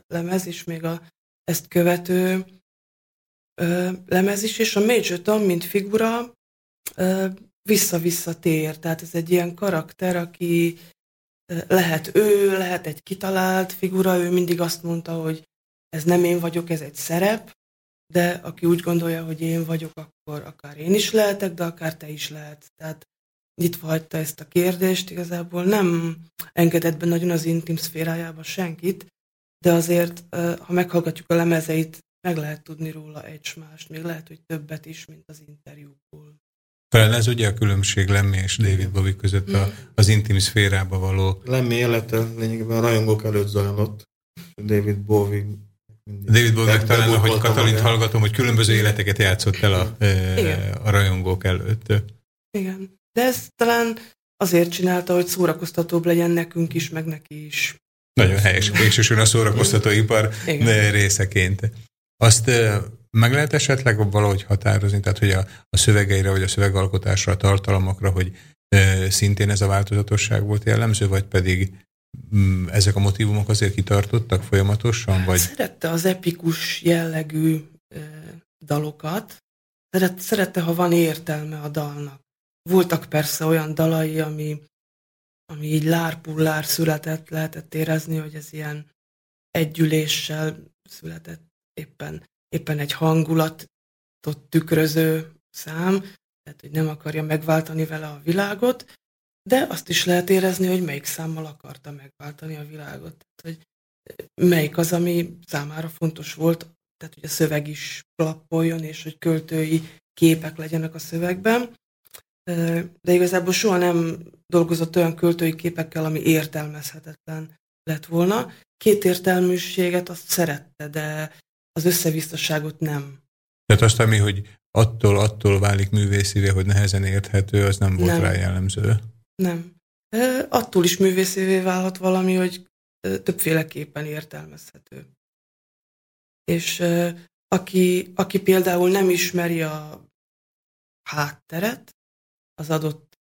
lemez, és még a ezt követő lemez is, és a Major Tom, mint figura, vissza-vissza tér. Tehát ez egy ilyen karakter, aki lehet ő, lehet egy kitalált figura, ő mindig azt mondta, hogy ez nem én vagyok, ez egy szerep, de aki úgy gondolja, hogy én vagyok, akkor akár én is lehetek, de akár te is lehetsz. Tehát nyitva hagyta ezt a kérdést, igazából nem engedett be nagyon az intim szférájába senkit, de azért, ha meghallgatjuk a lemezeit, meg lehet tudni róla egy mást, még lehet, hogy többet is, mint az interjúból. Talán ez ugye a különbség Lemmy és David Bowie között a, az intim szférába való. Lemmy élete lényegében a rajongók előtt zajlott. David Bowie David Bowie talán, ahogy Katalint magát. hallgatom, hogy különböző életeket játszott el a, Igen. a rajongók előtt. Igen. De ez talán azért csinálta, hogy szórakoztatóbb legyen nekünk is, meg neki is. Nagyon helyes, végsősorban a szórakoztatóipar Igen. részeként. Azt meg lehet esetleg valahogy határozni, tehát hogy a, a szövegeire, vagy a szövegalkotásra, a tartalmakra, hogy ö, szintén ez a változatosság volt jellemző, vagy pedig mm, ezek a motivumok azért kitartottak folyamatosan, vagy? Szerette az epikus jellegű ö, dalokat, szeret, szerette, ha van értelme a dalnak. Voltak persze olyan dalai, ami, ami így lárpullár született, lehetett érezni, hogy ez ilyen együléssel született éppen, éppen egy hangulatot tükröző szám, tehát hogy nem akarja megváltani vele a világot, de azt is lehet érezni, hogy melyik számmal akarta megváltani a világot. Tehát, hogy melyik az, ami számára fontos volt, tehát hogy a szöveg is klappoljon, és hogy költői képek legyenek a szövegben. De igazából soha nem dolgozott olyan költői képekkel, ami értelmezhetetlen lett volna. Két értelműséget azt szerette, de az összevisszaságot nem. Tehát azt, ami, hogy attól, attól válik művészivé, hogy nehezen érthető, az nem volt Nem. rá jellemző. Nem. Attól is művészévé válhat valami, hogy többféleképpen értelmezhető. És aki, aki például nem ismeri a hátteret, az adott,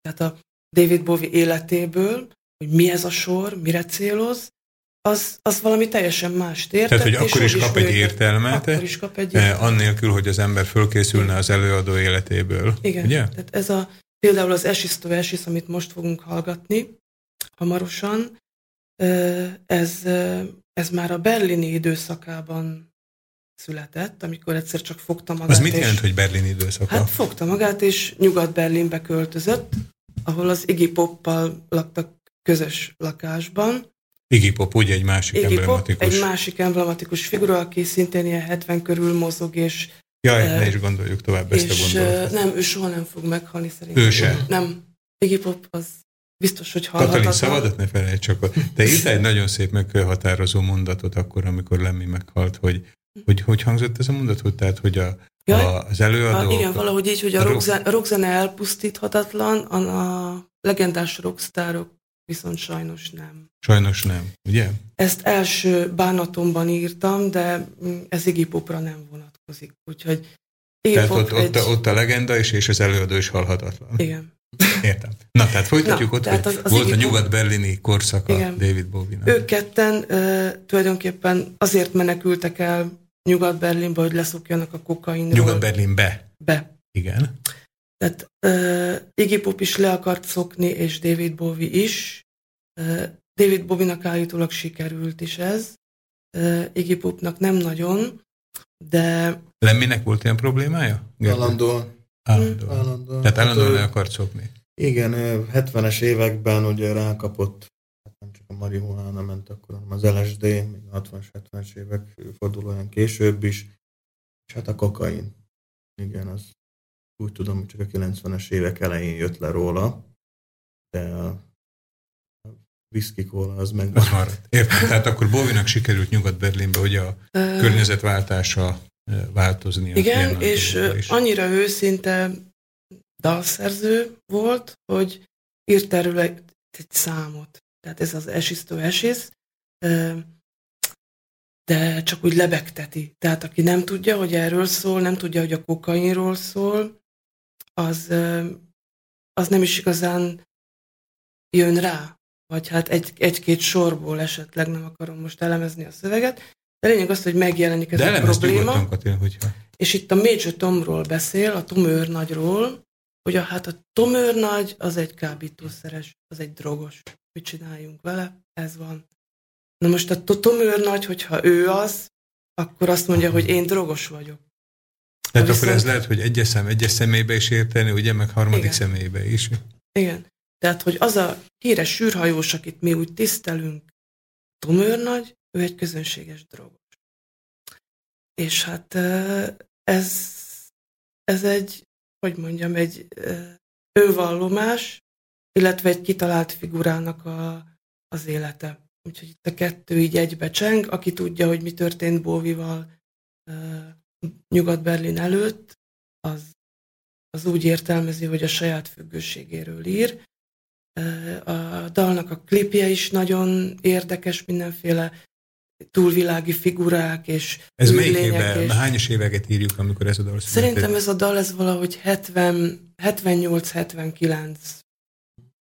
tehát a David Bowie életéből, hogy mi ez a sor, mire céloz, az, az valami teljesen mást értett. Tehát, hogy akkor is kap egy értelmet, Akkor is kap egy eh, értelmet. annélkül, hogy az ember fölkészülne az előadó életéből. Igen, Ugye? tehát ez a, például az Esis to Esis, amit most fogunk hallgatni hamarosan, ez, ez már a berlini időszakában született, amikor egyszer csak fogta magát. Az mit jelent, hogy berlin időszaka? Hát fogta magát, és Nyugat-Berlinbe költözött, ahol az Iggy Poppal laktak közös lakásban. Iggy Pop, ugye egy másik Iggy Pop emblematikus. egy másik emblematikus figura, aki szintén ilyen 70 körül mozog, és, Jaj, eh, ne is gondoljuk tovább ezt a és ö, gondolatot. nem, ő soha nem fog meghalni szerintem. Ő se. Nem. Iggy Pop az biztos, hogy Katalin, halhatatlan. szabadat ne felejts csak. Te írtál egy nagyon szép meghatározó mondatot akkor, amikor Lemmi meghalt, hogy hogy, hogy hangzott ez a mondat, hogy tehát, hogy a, Jaj, a, az előadó... a, igen, valahogy így, hogy a, a rock- rockzene, a rockzene elpusztíthatatlan, a, a legendás rockstárok viszont sajnos nem. Sajnos nem, ugye? Ezt első bánatomban írtam, de ez Iggy Popra nem vonatkozik. Úgyhogy Tehát ott, egy... ott, a, ott a legenda is, és az előadó is halhatatlan. Igen. Értem. Na, tehát folytatjuk Na, ott, tehát hogy az- az volt a Iggy Pop- nyugat-berlini korszaka Igen. David Bowie-nak. Ők ketten ö, tulajdonképpen azért menekültek el Nyugat-Berlinbe, hogy leszokjanak a kokainról Nyugat-Berlinbe. be. Igen. Tehát uh, Iggy Pop is le akart szokni, és David Bowie is. Uh, David Bowie-nak állítólag sikerült is ez. Uh, Iggy Popnak nem nagyon, de Lemminek volt ilyen problémája? Gergő? Állandóan. Állandóan. állandóan. Tehát állandóan ő- le akart szokni. Igen, ő 70-es években ugye rákapott, hát nem csak a marihuána ment akkor, hanem az LSD, még a 60-as, 70-es évek fordulóján később is, és hát a kokain. Igen, az úgy tudom, hogy csak a 90-es évek elején jött le róla, de a, whisky kóla az meg Az maradt. Értem. Tehát akkor Bowie-nak sikerült Nyugat-Berlinbe, hogy a uh, környezetváltása változnia. igen, és is. annyira őszinte dalszerző volt, hogy írt erről egy, egy számot. Tehát ez az Esisto Esis, ö, de csak úgy lebegteti. Tehát aki nem tudja, hogy erről szól, nem tudja, hogy a kokainról szól, az, az nem is igazán jön rá. Vagy hát egy, egy-két sorból esetleg nem akarom most elemezni a szöveget. De lényeg az, hogy megjelenik ez De a probléma. Katin, hogyha... És itt a Major Tomról beszél, a Tom őrnagyról, hogy a, hát a Tom őrnagy az egy kábítószeres, az egy drogos. Mit csináljunk vele? Ez van. Na most a To- Tom őrnagy, hogyha ő az, akkor azt mondja, hogy én drogos vagyok. Tehát Viszont- akkor ez lehet, hogy egyes, szem, egyes személybe is érteni, ugye, meg harmadik Igen. személybe is. Igen. Tehát, hogy az a híres sűrhajós, akit mi úgy tisztelünk, Tom őrnagy, ő egy közönséges drogos. És hát ez, ez egy, hogy mondjam, egy önvallomás, illetve egy kitalált figurának a, az élete. Úgyhogy itt a kettő így egybe cseng, aki tudja, hogy mi történt Bóvival Nyugat-Berlin előtt, az, az úgy értelmezi, hogy a saját függőségéről ír. A dalnak a klipje is nagyon érdekes, mindenféle túlvilági figurák és Ez melyik évben, és- hányos éveket írjuk, amikor ez a dal született? Szerintem ez a dal, ez valahogy 70, 78-79,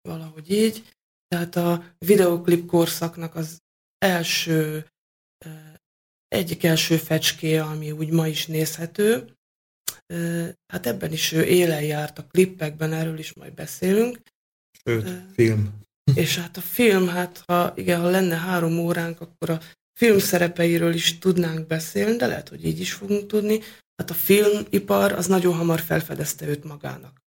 valahogy így. Tehát a videoklip korszaknak az első egyik első fecskéje, ami úgy ma is nézhető. Hát ebben is ő élen járt a klippekben, erről is majd beszélünk. Sőt, film. (laughs) És hát a film, hát ha, igen, ha lenne három óránk, akkor a film szerepeiről is tudnánk beszélni, de lehet, hogy így is fogunk tudni. Hát a filmipar az nagyon hamar felfedezte őt magának.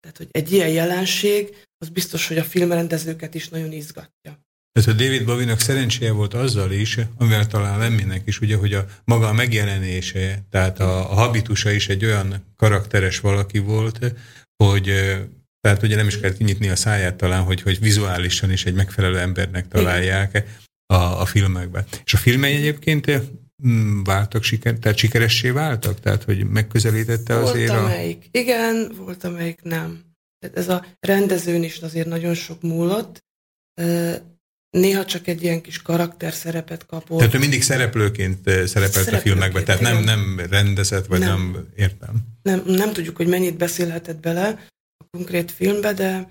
Tehát, hogy egy ilyen jelenség, az biztos, hogy a filmrendezőket is nagyon izgatja. Ez a David Bowie-nak szerencséje volt azzal is, amivel talán Lemminek is, ugye, hogy a maga a megjelenése, tehát a, a habitusa is egy olyan karakteres valaki volt, hogy tehát ugye nem is kellett kinyitni a száját talán, hogy, hogy vizuálisan is egy megfelelő embernek találják a, a filmekben. És a filmei egyébként mm, váltak siker, tehát sikeressé váltak? Tehát, hogy megközelítette azért Volt a... amelyik igen, volt amelyik nem. Tehát ez a rendezőn is azért nagyon sok múlott. Néha csak egy ilyen kis karakter szerepet kapott. Tehát ő mindig szereplőként eh, szerepelt a Szereplőként, filmekben, tehát nem, nem rendezett, vagy nem, Nem. értem. nem, nem tudjuk, hogy mennyit beszélhetett bele a konkrét filmbe, de,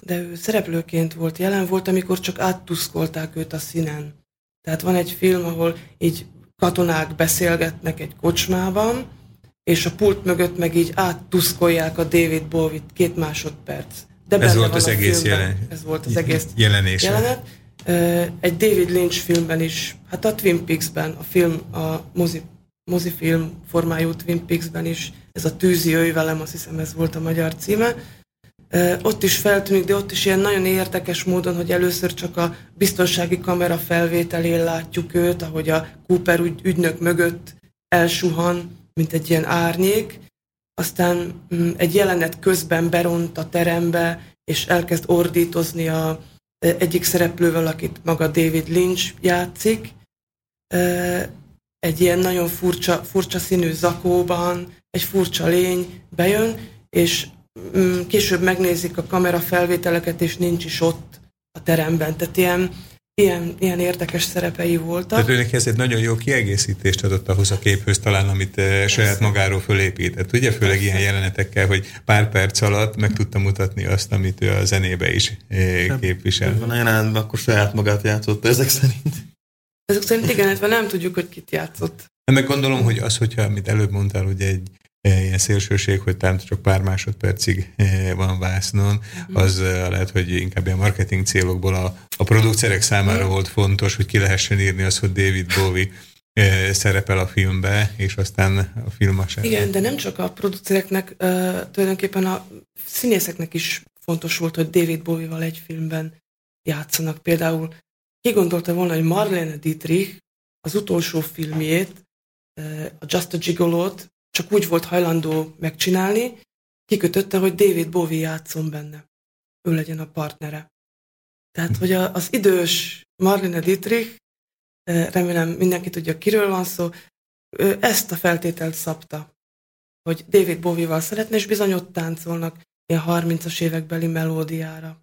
de ő szereplőként volt jelen, volt, amikor csak áttuszkolták őt a színen. Tehát van egy film, ahol így katonák beszélgetnek egy kocsmában, és a pult mögött meg így áttuszkolják a David Bowie-t két másodperc. De Ez volt az a egész jelen- Ez volt az egész jelenése. jelenet. Egy David Lynch filmben is, hát a Twin Peaks-ben, a film, a mozi, mozifilm formájú Twin Peaks-ben is, ez a Tűzi jöjj velem, azt hiszem ez volt a magyar címe. Ott is feltűnik, de ott is ilyen nagyon érdekes módon, hogy először csak a biztonsági kamera felvételén látjuk őt, ahogy a Cooper ügy, ügynök mögött elsuhan, mint egy ilyen árnyék, aztán mm, egy jelenet közben beront a terembe, és elkezd ordítozni a egyik szereplővel, akit maga David Lynch játszik. Egy ilyen nagyon furcsa, furcsa színű zakóban, egy furcsa lény bejön, és mm, később megnézik a kamera felvételeket, és nincs is ott a teremben. Tehát ilyen, ilyen, ilyen érdekes szerepei voltak. Tehát őnek ez egy nagyon jó kiegészítést adott ahhoz a képhöz talán, amit eh, saját magáról fölépített. Ugye főleg ilyen jelenetekkel, hogy pár perc alatt meg tudta mutatni azt, amit ő a zenébe is eh, képvisel. Van a jelenetben, akkor saját magát játszotta ezek szerint. Ezek szerint igen, illetve nem tudjuk, hogy kit játszott. Hát Meg gondolom, hogy az, hogyha, amit előbb mondtál, ugye egy ilyen szélsőség, hogy talán csak pár másodpercig eh, van vásznon, az eh, lehet, hogy inkább ilyen marketing célokból a, a producerek számára volt fontos, hogy ki lehessen írni azt, hogy David Bowie szerepel a filmbe, és aztán a film a. Igen, de nem csak a producereknek, uh, tulajdonképpen a színészeknek is fontos volt, hogy David Bowie-val egy filmben játszanak. Például ki gondolta volna, hogy Marlene Dietrich az utolsó filmjét, uh, a Just a Gigolo-t csak úgy volt hajlandó megcsinálni, kikötötte, hogy David Bowie játszon benne. Ő legyen a partnere. Tehát, hogy a, az idős Marlene Dietrich, remélem mindenki tudja, kiről van szó, ő ezt a feltételt szabta, hogy David Bowie-val szeretne, és bizony ott táncolnak ilyen 30-as évekbeli melódiára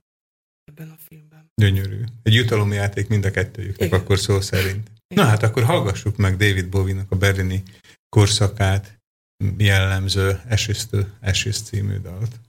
ebben a filmben. Gyönyörű. Egy jutalomjáték mind a kettőjüknek, Igen. akkor szó szerint. Na hát akkor hallgassuk meg David Bowie-nak a berlini korszakát jellemző Ashes to Ashes című dalt.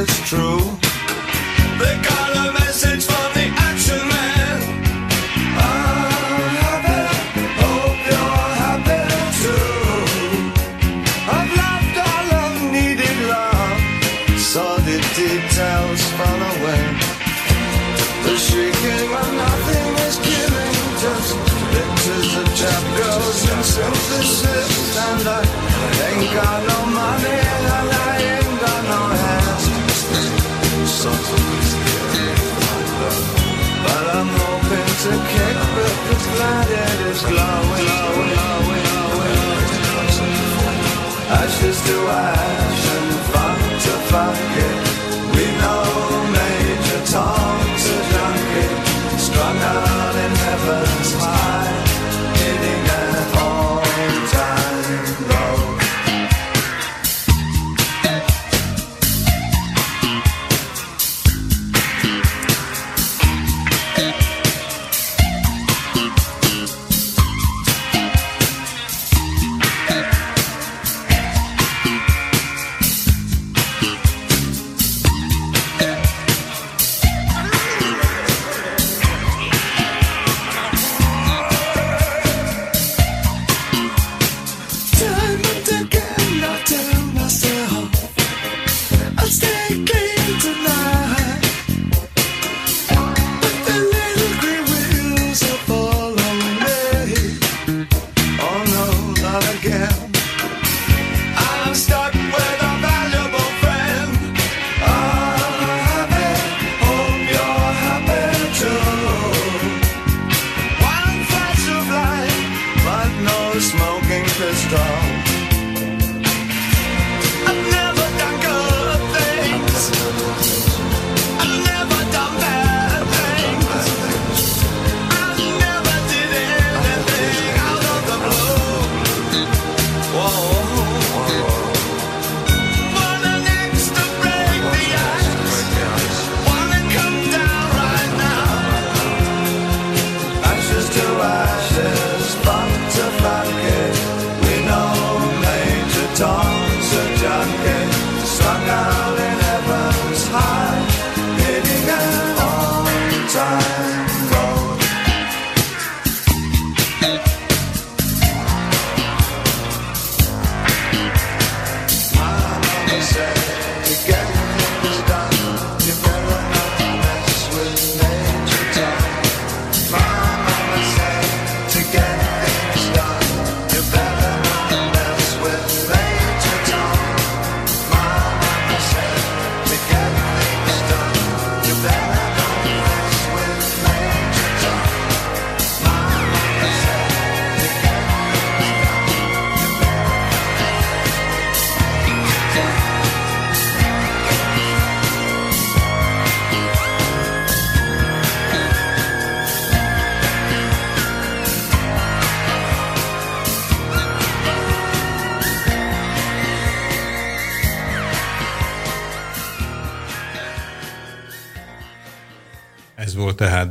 It's true. They got a message from the action man. I'm happy, hope you're happy too. I've loved all of needed love saw the details fall away. The shrieking when nothing is killing, just pictures of chap girls and synthesis. And I ain't got no Ashes to ash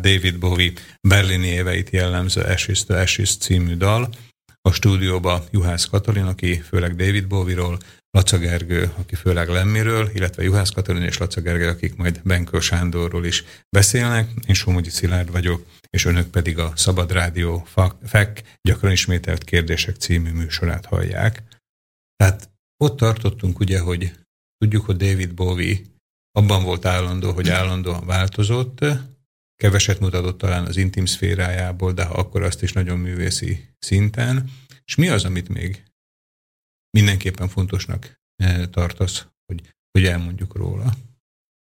David Bowie berlini éveit jellemző Ashes to Ashes című dal. A stúdióba Juhász Katalin, aki főleg David Bowie-ról, Laca Gergő, aki főleg Lemmiről, illetve Juhász Katalin és Laca Gergő, akik majd Benkő Sándorról is beszélnek. Én Somogyi Szilárd vagyok, és önök pedig a Szabad Rádió FEK gyakran ismételt kérdések című műsorát hallják. Tehát ott tartottunk ugye, hogy tudjuk, hogy David Bowie abban volt állandó, hogy állandóan változott, keveset mutatott talán az intim szférájából, de ha akkor azt is nagyon művészi szinten. És mi az, amit még mindenképpen fontosnak eh, tartasz, hogy, hogy elmondjuk róla?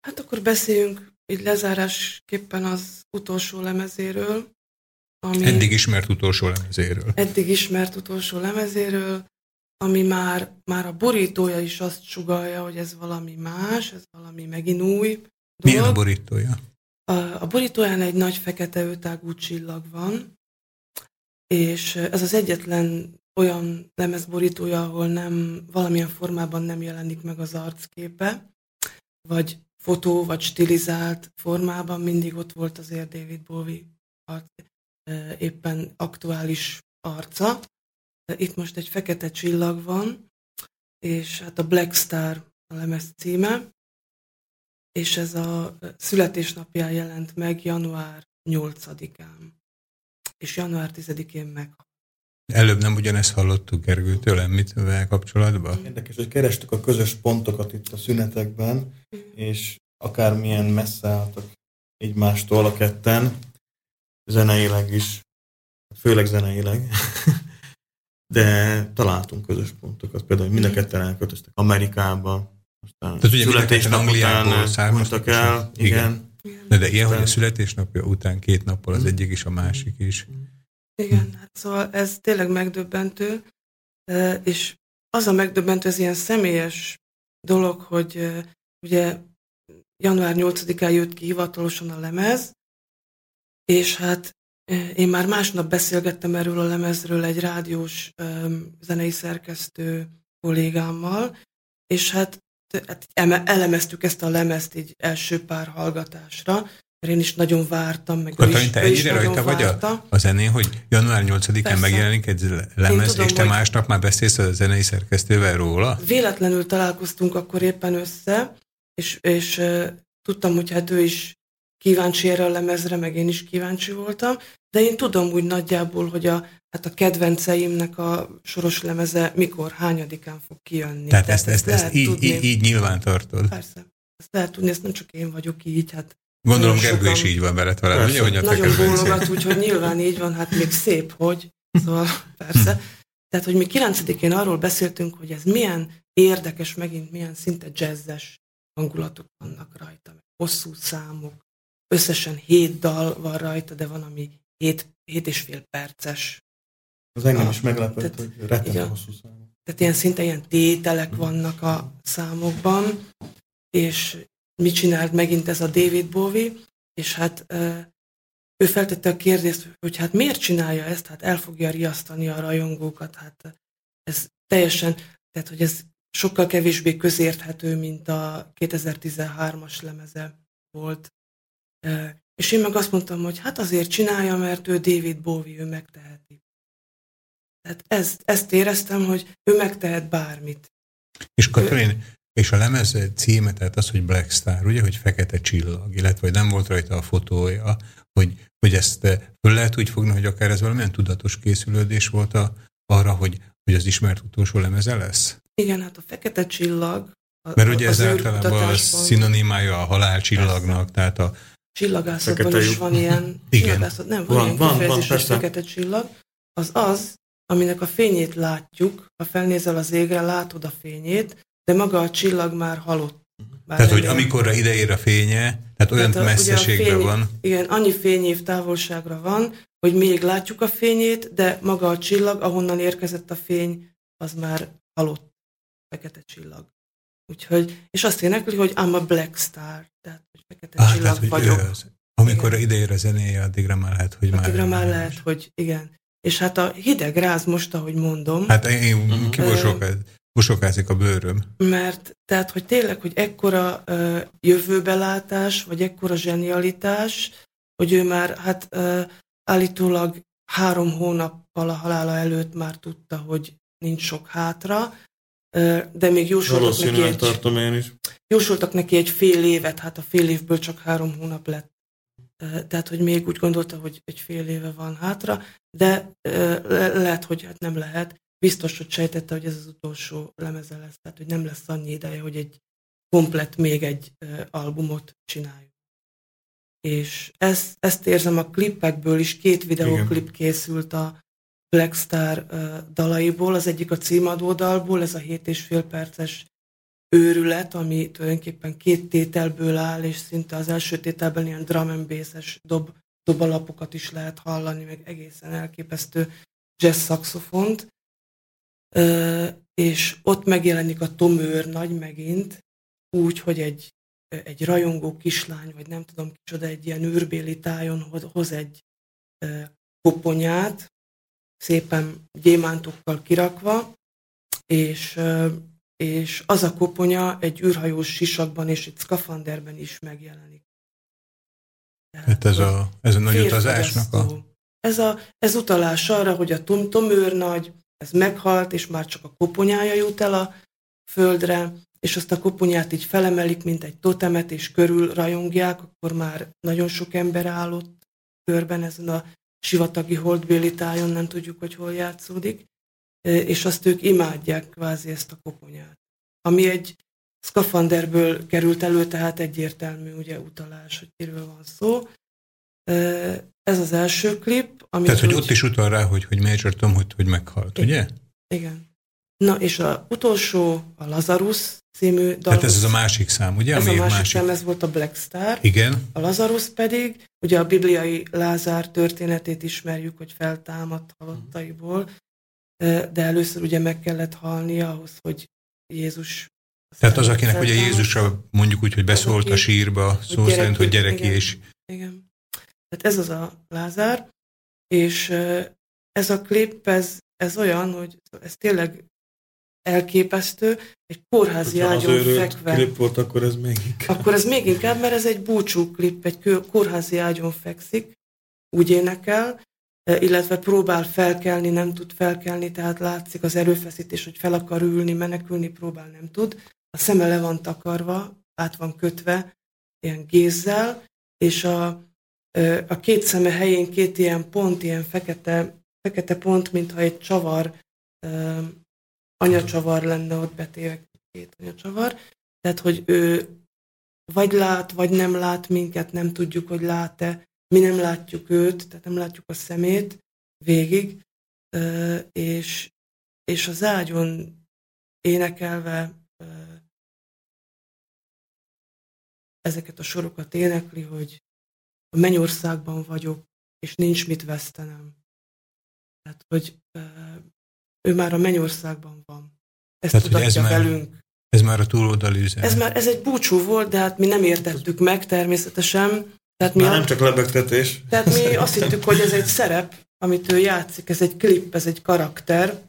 Hát akkor beszéljünk így lezárásképpen az utolsó lemezéről. Ami Eddig ismert utolsó lemezéről. eddig ismert utolsó lemezéről, ami már, már a borítója is azt sugalja, hogy ez valami más, ez valami megint új Milyen a dolog. borítója? A, a borítóján egy nagy fekete ötágú csillag van, és ez az egyetlen olyan lemezborítója, ahol nem, valamilyen formában nem jelenik meg az arcképe, vagy fotó, vagy stilizált formában mindig ott volt azért David Bowie arc, éppen aktuális arca. Itt most egy fekete csillag van, és hát a Black Star a lemez címe, és ez a születésnapján jelent meg január 8-án. És január 10-én meg. Előbb nem ugyanezt hallottuk Gergőtől, említővel kapcsolatban? Érdekes, hogy kerestük a közös pontokat itt a szünetekben, és akármilyen messze álltak egymástól a ketten, zeneileg is, főleg zeneileg, (laughs) de találtunk közös pontokat. Például, hogy mind a ketten elköltöztek Amerikába, Tehát ugye születésnap Angliából származtak, el, igen. igen. De, de ilyen, hogy a születésnapja után két nappal az egyik is, a másik is. Igen, hát szóval ez tényleg megdöbbentő, és az a megdöbbentő, ez ilyen személyes dolog, hogy ugye január 8-án jött ki hivatalosan a lemez, és hát én már másnap beszélgettem erről a lemezről egy rádiós zenei szerkesztő kollégámmal, és hát, hát eme- elemeztük ezt a lemezt így első pár hallgatásra, mert én is nagyon vártam, meg Katalin, is, te ennyire rajta vagy a, várta. a zenén, hogy január 8-án Persze. megjelenik egy lemez, tudom, és te másnap már beszélsz a zenei szerkesztővel róla? Véletlenül találkoztunk akkor éppen össze, és, és uh, tudtam, hogy hát ő is kíváncsi erre a lemezre, meg én is kíváncsi voltam, de én tudom úgy nagyjából, hogy a, hát a kedvenceimnek a soros lemeze mikor, hányadikán fog kijönni. Tehát ezt, ezt, ezt lehet így, tudni. így, így nyilván tartod. Persze. Ezt lehet tudni, ezt nem csak én vagyok így, hát Gondolom Gergő is így van veled veled, ugye, hogy a nagyon bólogat, úgyhogy nyilván így van, hát még szép, hogy. Szóval persze. Tehát, hogy mi 9-én arról beszéltünk, hogy ez milyen érdekes, megint milyen szinte jazzes hangulatok vannak rajta, hosszú számok, összesen hét dal van rajta, de van, ami hét, hét és fél perces. Az engem is meglepett, tehát- hogy rettenet igen. hosszú szám. Tehát ilyen szinte ilyen tételek vannak a számokban, és mit csinált megint ez a David Bowie, és hát ő feltette a kérdést, hogy hát miért csinálja ezt, hát el fogja riasztani a rajongókat, hát ez teljesen, tehát hogy ez sokkal kevésbé közérthető, mint a 2013-as lemeze volt. És én meg azt mondtam, hogy hát azért csinálja, mert ő David Bowie, ő megteheti. Tehát ezt, ezt éreztem, hogy ő megtehet bármit. És Katalin, és a lemez címe, tehát az, hogy Black Star, ugye, hogy fekete csillag, illetve hogy nem volt rajta a fotója, hogy, hogy ezt eh, föl lehet úgy fogni, hogy akár ez valamilyen tudatos készülődés volt a, arra, hogy, hogy az ismert utolsó lemeze lesz? Igen, hát a fekete csillag, a, Mert ugye ez általában a szinonimája a halálcsillagnak, tehát a, csillagászatban Fekete is van ilyen, (laughs) Igen. csillagászat, nem, van, Van, ilyen van, van, kifejezés, persze. fekete csillag, az az, aminek a fényét látjuk, ha felnézel az égre, látod a fényét, de maga a csillag már halott. Már tehát hogy amikorra ide ér a fénye, tehát olyan Tehát a- messzeségben fény- van, Igen, annyi fényév távolságra van, hogy még látjuk a fényét, de maga a csillag, ahonnan érkezett a fény, az már halott fekete csillag. Úgyhogy, és azt énekli, hogy I'm a black star, tehát fekete ah, csillag tehát, hogy vagyok. ő az. Amikor Igen. ide ér a zenéje, addigra már lehet, hogy már... Addigra már lehet, hogy igen. És hát a hideg ráz most, ahogy mondom, Hát én Mhm. kibosokázik a bőröm. mert tehát, hogy tényleg, hogy ekkora uh, jövőbelátás, vagy ekkora zsenialitás, hogy ő már hát uh, állítólag három hónappal a halála előtt már tudta, hogy nincs sok hátra, uh, de még jósoltak neki, Valószínűleg egy, tartom én is. Jósoltak neki egy fél évet, hát a fél évből csak három hónap lett. Tehát, hogy még úgy gondolta, hogy egy fél éve van hátra, de le- lehet, hogy hát nem lehet. Biztos, hogy sejtette, hogy ez az utolsó lemeze lesz, tehát hogy nem lesz annyi ideje, hogy egy komplet még egy albumot csináljuk. És ezt, ezt érzem a klipekből is, két videóklip készült a Black Star dalaiból, az egyik a címadó dalból, ez a 7 és fél perces őrület, ami tulajdonképpen két tételből áll, és szinte az első tételben ilyen drum and bass-es dob, dobalapokat is lehet hallani, meg egészen elképesztő jazz szaxofont. Ö, és ott megjelenik a Tom őrnagy megint, úgy, hogy egy, egy rajongó kislány, vagy nem tudom kicsoda, egy ilyen űrbéli tájon hoz- egy koponyát, szépen gyémántokkal kirakva, és, és az a koponya egy űrhajós sisakban és egy szkafanderben is megjelenik. Tehát, Hát ez a, ez a nagy utazásnak a... Férfogyasztó. Ez, a, ez utalás arra, hogy a Tom, Tom őrnagy, ez meghalt, és már csak a koponyája jut el a földre, és azt a koponyát így felemelik, mint egy totemet, és körül rajongják, akkor már nagyon sok ember állott körben ezen a sivatagi holdbéli tájon, nem tudjuk, hogy hol játszódik, és azt ők imádják kvázi ezt a koponyát. Ami egy szkafanderből került elő, tehát egyértelmű ugye utalás, hogy kiről van szó. Ez az első klip, amit Tehát, hogy úgy- ott is utal rá, hogy, hogy Major Tom, hogy, hogy meghalt, Igen. ugye? Igen. Na, és a utolsó, a Lazarus című dal. Tehát ez az a másik szám, ugye? ez a Ami másik, szám, ez volt a Black Star. Igen, A Lazarus pedig, ugye a bibliai Lázár történetét ismerjük, hogy feltámadt halottaiból, ö, de először ugye meg kellett halni ahhoz, hogy Jézus tehát az, akinek ugye. Jézusra mondjuk úgy, hogy beszólt a sírba, szó gyereki, szerint, hogy gyereki, igen. és Igen. Tehát ez az a Lázár, és ez a klip, ez, ez olyan, hogy ez tényleg elképesztő, egy kórházi Ha az ágyon őrült fekve. klip volt, akkor ez még inkább. Akkor ez még inkább, mert ez egy búcsú klip, egy kórházi ágyon fekszik, úgy énekel, illetve próbál felkelni, nem tud felkelni, tehát látszik az erőfeszítés, hogy fel akar ülni, menekülni, próbál, nem tud. A szeme le van takarva, át van kötve, ilyen gézzel, és a, ö, a két szeme helyén két ilyen pont, ilyen fekete, fekete pont, mintha egy csavar, ö, anyacsavar lenne ott betéve, két anyacsavar. Tehát, hogy ő vagy lát, vagy nem lát minket, nem tudjuk, hogy lát-e. Mi nem látjuk őt, tehát nem látjuk a szemét végig, és, és az ágyon énekelve ezeket a sorokat énekli, hogy a mennyországban vagyok, és nincs mit vesztenem. Tehát, hogy ő már a mennyországban van. Ezt Tehát, hogy ez tudatja már- velünk. ez már a túloldali üzenet. Ez már ez egy búcsú volt, de hát mi nem értettük meg természetesen. Tehát mi, Már a, nem csak lebegtetés. tehát mi azt hittük, hogy ez egy szerep, amit ő játszik, ez egy klip, ez egy karakter.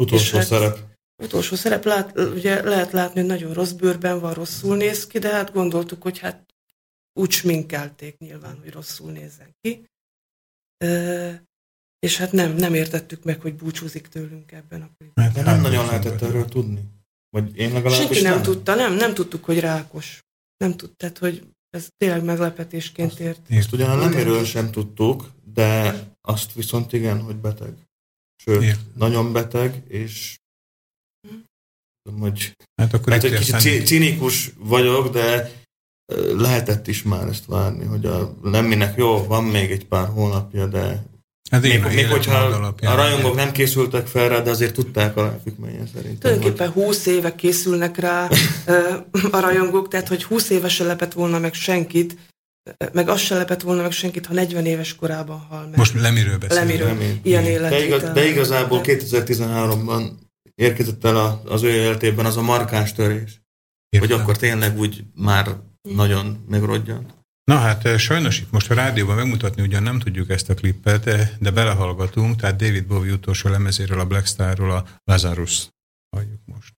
Utolsó hát- szerep. Utolsó szerep, lát, ugye lehet látni, hogy nagyon rossz bőrben van, rosszul néz ki, de hát gondoltuk, hogy hát úgy sminkelték nyilván, hogy rosszul nézzen ki. Ö, és hát nem, nem értettük meg, hogy búcsúzik tőlünk ebben a klipben. Hát De nem nagyon lehetett erről tudni. Vagy én legalábbis Senki nem, tudta, nem, nem tudtuk, hogy rákos. Nem tudtad, hogy ez tényleg meglepetésként ért. Ezt ugyan a Lemiről sem tudtuk, de azt viszont igen, hogy beteg. Sőt, Értem. nagyon beteg, és tudom, hogy Hát akkor lehet, hogy kicsit cinikus vagyok, de lehetett is már ezt várni, hogy a Lemminek jó, van még egy pár hónapja, de hát még, a még hogyha alapján- a rajongók nem készültek fel rá, de azért tudták a függményen szerintem. Tulajdonképpen 20 éve készülnek rá a rajongók, tehát hogy 20 éve se lepett volna meg senkit, meg az se lepett volna meg senkit, ha 40 éves korában hal meg. Most Lemiről beszélünk. Lemiről. Remény. Ilyen de, életvitel. igaz, de igazából De- 2013-ban érkezett el a, az ő életében az a markáns törés, hogy Értem. akkor tényleg úgy már nagyon megrodjant. Na hát eh, sajnos itt most a rádióban megmutatni ugyan nem tudjuk ezt a klippet, de, de belehallgatunk, tehát David Bowie utolsó lemezéről, a Black Starról a Lazarus halljuk most.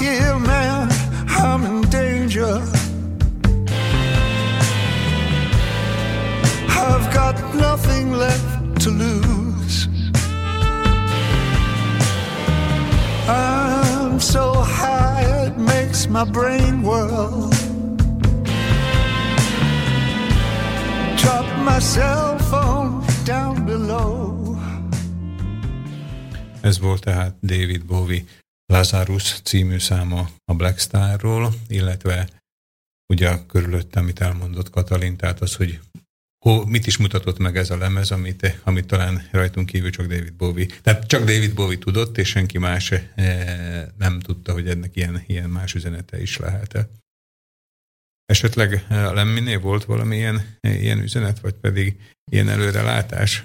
Here, man, I'm in danger. I've got nothing left to lose. I'm so high it makes my brain whirl. Drop my cell phone down below. Ez volt tehát David Bowie Lazarus című száma a Black Starról, illetve ugye a körülötte, amit elmondott Katalin, tehát az, hogy ho, mit is mutatott meg ez a lemez, amit, amit talán rajtunk kívül csak David Bowie. Tehát csak David Bowie tudott, és senki más eh, nem tudta, hogy ennek ilyen, ilyen más üzenete is lehet. Esetleg a Lemminél volt valami ilyen, ilyen üzenet, vagy pedig ilyen előrelátás?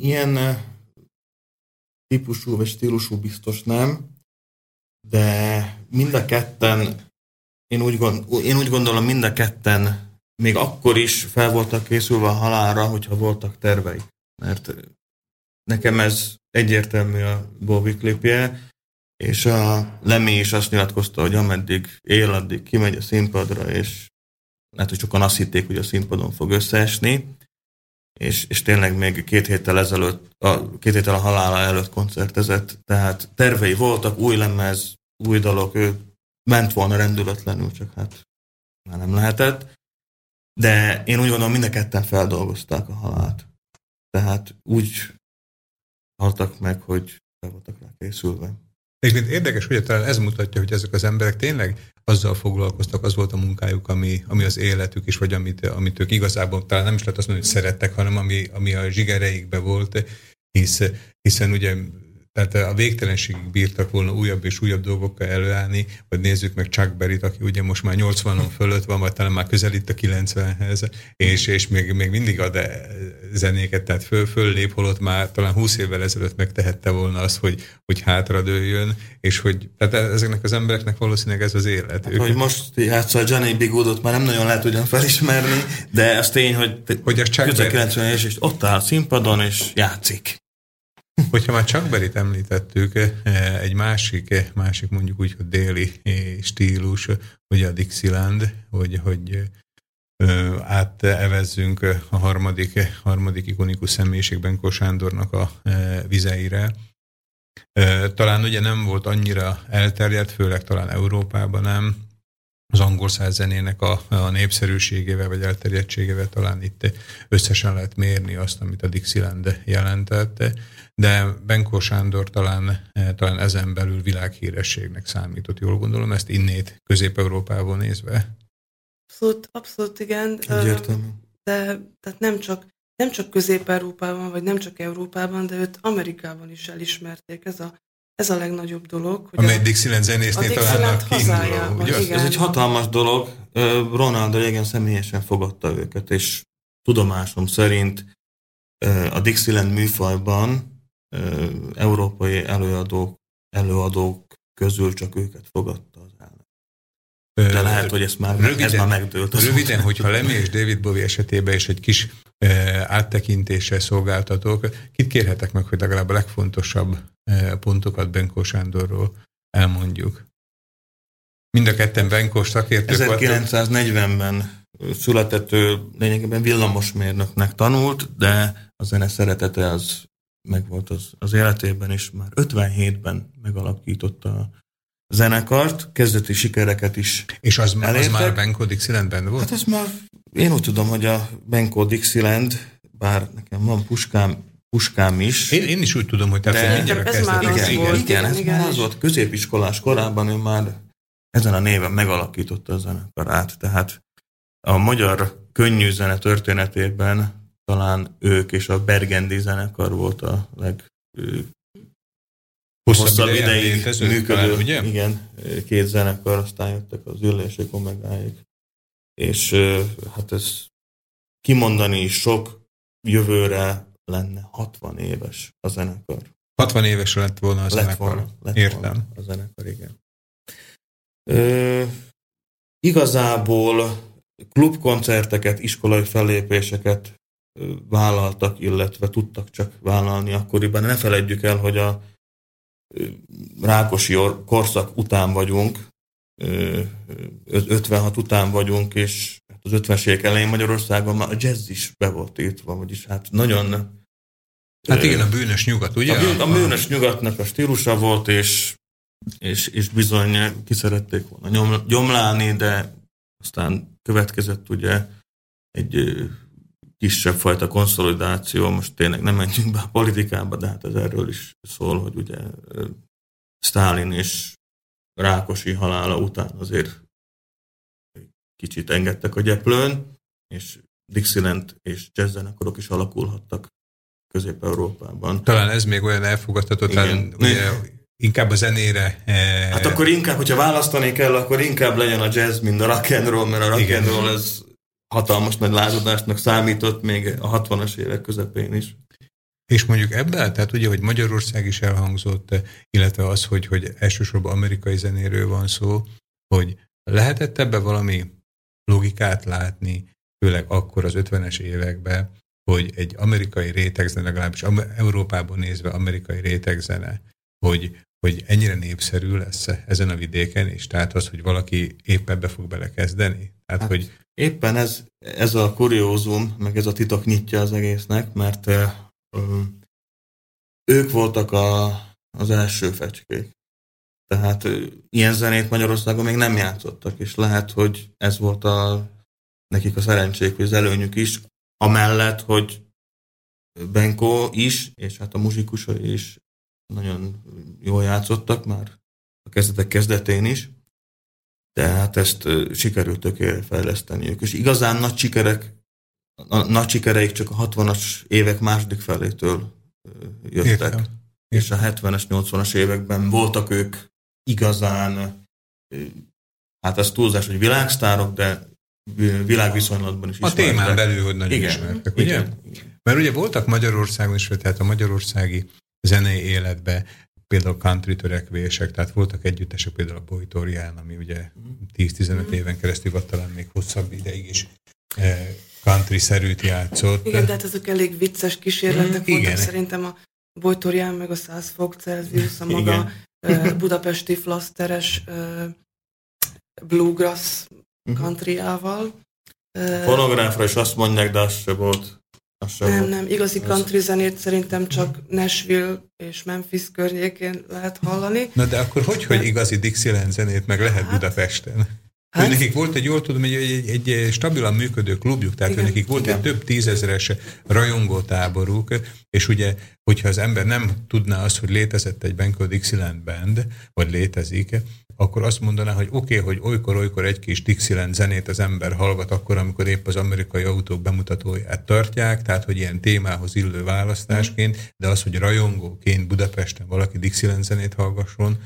Ilyen ö, típusú vagy stílusú biztos nem, de mind a ketten, én úgy, gond, én úgy gondolom, mind a ketten még akkor is fel voltak készülve a halálra, hogyha voltak terveik. Mert nekem ez egyértelmű a Bowie klipje, és a Lemmy is azt nyilatkozta, hogy ameddig él, addig kimegy a színpadra, és lehet, hogy sokan azt hitték, hogy a színpadon fog összeesni, és, és tényleg még két héttel ezelőtt, a, két héttel a halála előtt koncertezett, tehát tervei voltak, új lemez, új dalok, ő ment volna rendületlenül, csak hát már nem lehetett. De én úgy gondolom, mind a ketten feldolgozták a halált. Tehát úgy haltak meg, hogy fel voltak rá készülve. Egyébként érdekes, hogy talán ez mutatja, hogy ezek az emberek tényleg azzal foglalkoztak, az volt a munkájuk, ami, ami az életük is, vagy amit, amit ők igazából talán nem is lehet azt mondani, hogy szerettek, hanem ami, ami a zsigereikbe volt, hisz, hiszen ugye tehát a végtelenségig bírtak volna újabb és újabb dolgokkal előállni, vagy nézzük meg Chuck Berry-t, aki ugye most már 80-on (laughs) fölött van, vagy talán már közelít a 90-hez, és, és még, még mindig ad eh, zenéket, tehát föl, föllép, holott már talán 20 évvel ezelőtt megtehette volna azt, hogy, hogy hátradőljön, és hogy tehát ezeknek az embereknek valószínűleg ez az élet. Hát, hogy most játszol a Johnny B. Goodot, már nem nagyon lehet ugyan felismerni, de az tény, hogy, Hogy a Chuck közel Berry- 90 és ott áll a színpadon, és játszik. Hogyha már Chuck Berry-t említettük, eh, egy másik, eh, másik mondjuk úgy, hogy déli eh, stílus, ugye a Dixieland, hogy, hogy átevezzünk a harmadik, harmadik ikonikus személyiségben Kó Sándornak a vizeire. Talán ugye nem volt annyira elterjedt, főleg talán Európában nem, az angol zenének a, a népszerűségével vagy elterjedtségével talán itt összesen lehet mérni azt, amit a Dixieland jelentett, de Benkó Sándor talán, eh, talán ezen belül világhírességnek számított, jól gondolom, ezt innét Közép-Európából nézve. Abszolút, abszolút igen. Egyértelmű. De tehát nem csak, nem csak Közép-Európában, vagy nem csak Európában, de őt Amerikában is elismerték. Ez a, ez a legnagyobb dolog. Hogy Amely a, Dixieland zenésznél a kiinduló. Ez egy hatalmas dolog. Ronald Reagan személyesen fogadta őket, és tudomásom szerint a Dixieland műfajban európai előadók, előadók közül csak őket fogadta az állam. De lehet, hogy ez már, Röviden- ez már megdőlt. az Röviden, után. hogyha Lemmy és David Bowie esetében is egy kis áttekintéssel szolgáltatók, kit kérhetek meg, hogy legalább a legfontosabb pontokat Benkó Sándorról elmondjuk? Mind a ketten Benkós szakértők voltak. 1940-ben született ő lényegében villamosmérnöknek tanult, de a zene szeretete az megvolt az, az életében, és már 57-ben megalakította a zenekart, kezdeti sikereket is. És az, az Elértek? már Benko Dixielandben volt? Hát ez már, én úgy tudom, hogy a Benko Dixieland, bár nekem van puskám, puskám is, Én, én is úgy tudom, hogy hogy mindjárt Ez már kezdett. az igen, volt, igen, igen, ez igen, már az volt. Középiskolás korában ő már ezen a néven megalakította a zenekarát. Tehát a magyar könnyű zene történetében talán ők és a Bergendi zenekar volt a leg Hosszabb, ideig működő. talán, ugye? Igen, két zenekar, aztán jöttek az ülések, omegáik. És hát ez kimondani sok jövőre lenne 60 éves a zenekar. 60 éves lett volna a Lett zenekar. volna, lett Értem. volna a zenekar, igen. Ö, igazából klubkoncerteket, iskolai fellépéseket vállaltak, illetve tudtak csak vállalni akkoriban. Ne feledjük el, hogy a Rákosi or- korszak után vagyunk, ö, ö, 56 után vagyunk, és hát az 50-es évek elején Magyarországon már a jazz is be volt írtva, vagyis hát nagyon Hát igen, a bűnös nyugat, ugye? a, bűn, a bűnös nyugatnak a stílusa volt, és, és, és bizony ki szerették volna nyom, gyomlálni, de aztán következett ugye egy kisebb fajta konszolidáció, most tényleg nem menjünk be a politikába, de hát ez erről is szól, hogy ugye ö, Sztálin és Rákosi halála után azért kicsit engedtek a gyeplőn, és Dixieland és jazz zenekarok is alakulhattak Közép-Európában. Talán ez még olyan Igen. ugye, inkább a zenére. eh, Hát akkor inkább, hogyha választani kell, akkor inkább legyen a jazz, mint a rock and roll, mert a rock Igen. and roll ez hatalmas nagy lázadásnak számított még a 60-as évek közepén is. És mondjuk ebben, tehát ugye, hogy Magyarország is elhangzott, illetve az, hogy, hogy elsősorban amerikai zenéről van szó, hogy lehetett ebbe valami logikát látni, főleg akkor az 50-es években, hogy egy amerikai rétegzene, legalábbis Európában nézve amerikai rétegzene, hogy, hogy ennyire népszerű lesz ezen a vidéken, és tehát az, hogy valaki épp ebbe fog belekezdeni. Tehát, Hát, hogy Éppen ez, ez a kuriózum, meg ez a titok nyitja az egésznek, mert ö, ö, ők voltak a, az első fecskék. Tehát ö, ilyen zenét Magyarországon még nem játszottak, és lehet, hogy ez volt a, nekik a szerencsék, vagy az előnyük is, amellett, hogy Benko is, és hát a muzsikusai is nagyon jól játszottak már a kezdetek kezdetén is, tehát ezt sikerült tökéletesen fejleszteniük. És igazán nagy sikerek, nagy sikereik csak a 60-as évek második felétől jöttek. Értem. És a 70-es, 80-as években voltak ők igazán, hát ez túlzás, hogy világsztárok, de vi- világviszonylatban is a témán ismertek. belül, hogy nagyon Igen, ismertek, ugye? igen, igen. Mert ugye voltak Magyarországon is, tehát a magyarországi zenei életbe például country törekvések, tehát voltak együttesek például a Bojtorián, ami ugye 10-15 éven keresztül, vagy talán még hosszabb ideig is eh, country-szerűt játszott. Igen, tehát ezek elég vicces kísérletek Mm, voltak. igen. Szerintem a Bojtorján meg a 100 fok Celsius, a maga Igen. ö, budapesti flaszteres ö, bluegrass Mhm. countryával. Fonográfra is azt mondják, de az se volt. Nem, nem, igazi country zenét szerintem csak Nashville és Memphis környékén lehet hallani. Na de akkor hogy, hogy igazi Dixieland zenét meg lehet Hát- Budapesten? Hát, nekik volt egy, jól tudom, egy, egy, egy, egy stabilan működő klubjuk, tehát Igen. nekik volt Igen. egy több tízezeres rajongótáboruk, és ugye, hogyha az ember nem tudná azt, hogy létezett egy Benko Dixieland band, vagy létezik, akkor azt mondaná, hogy oké, okay, hogy olykor-olykor egy kis Dixieland zenét az ember hallgat akkor, amikor épp az amerikai autók bemutatóját tartják, tehát hogy ilyen témához illő választásként, de az, hogy rajongóként Budapesten valaki Dixieland zenét hallgasson,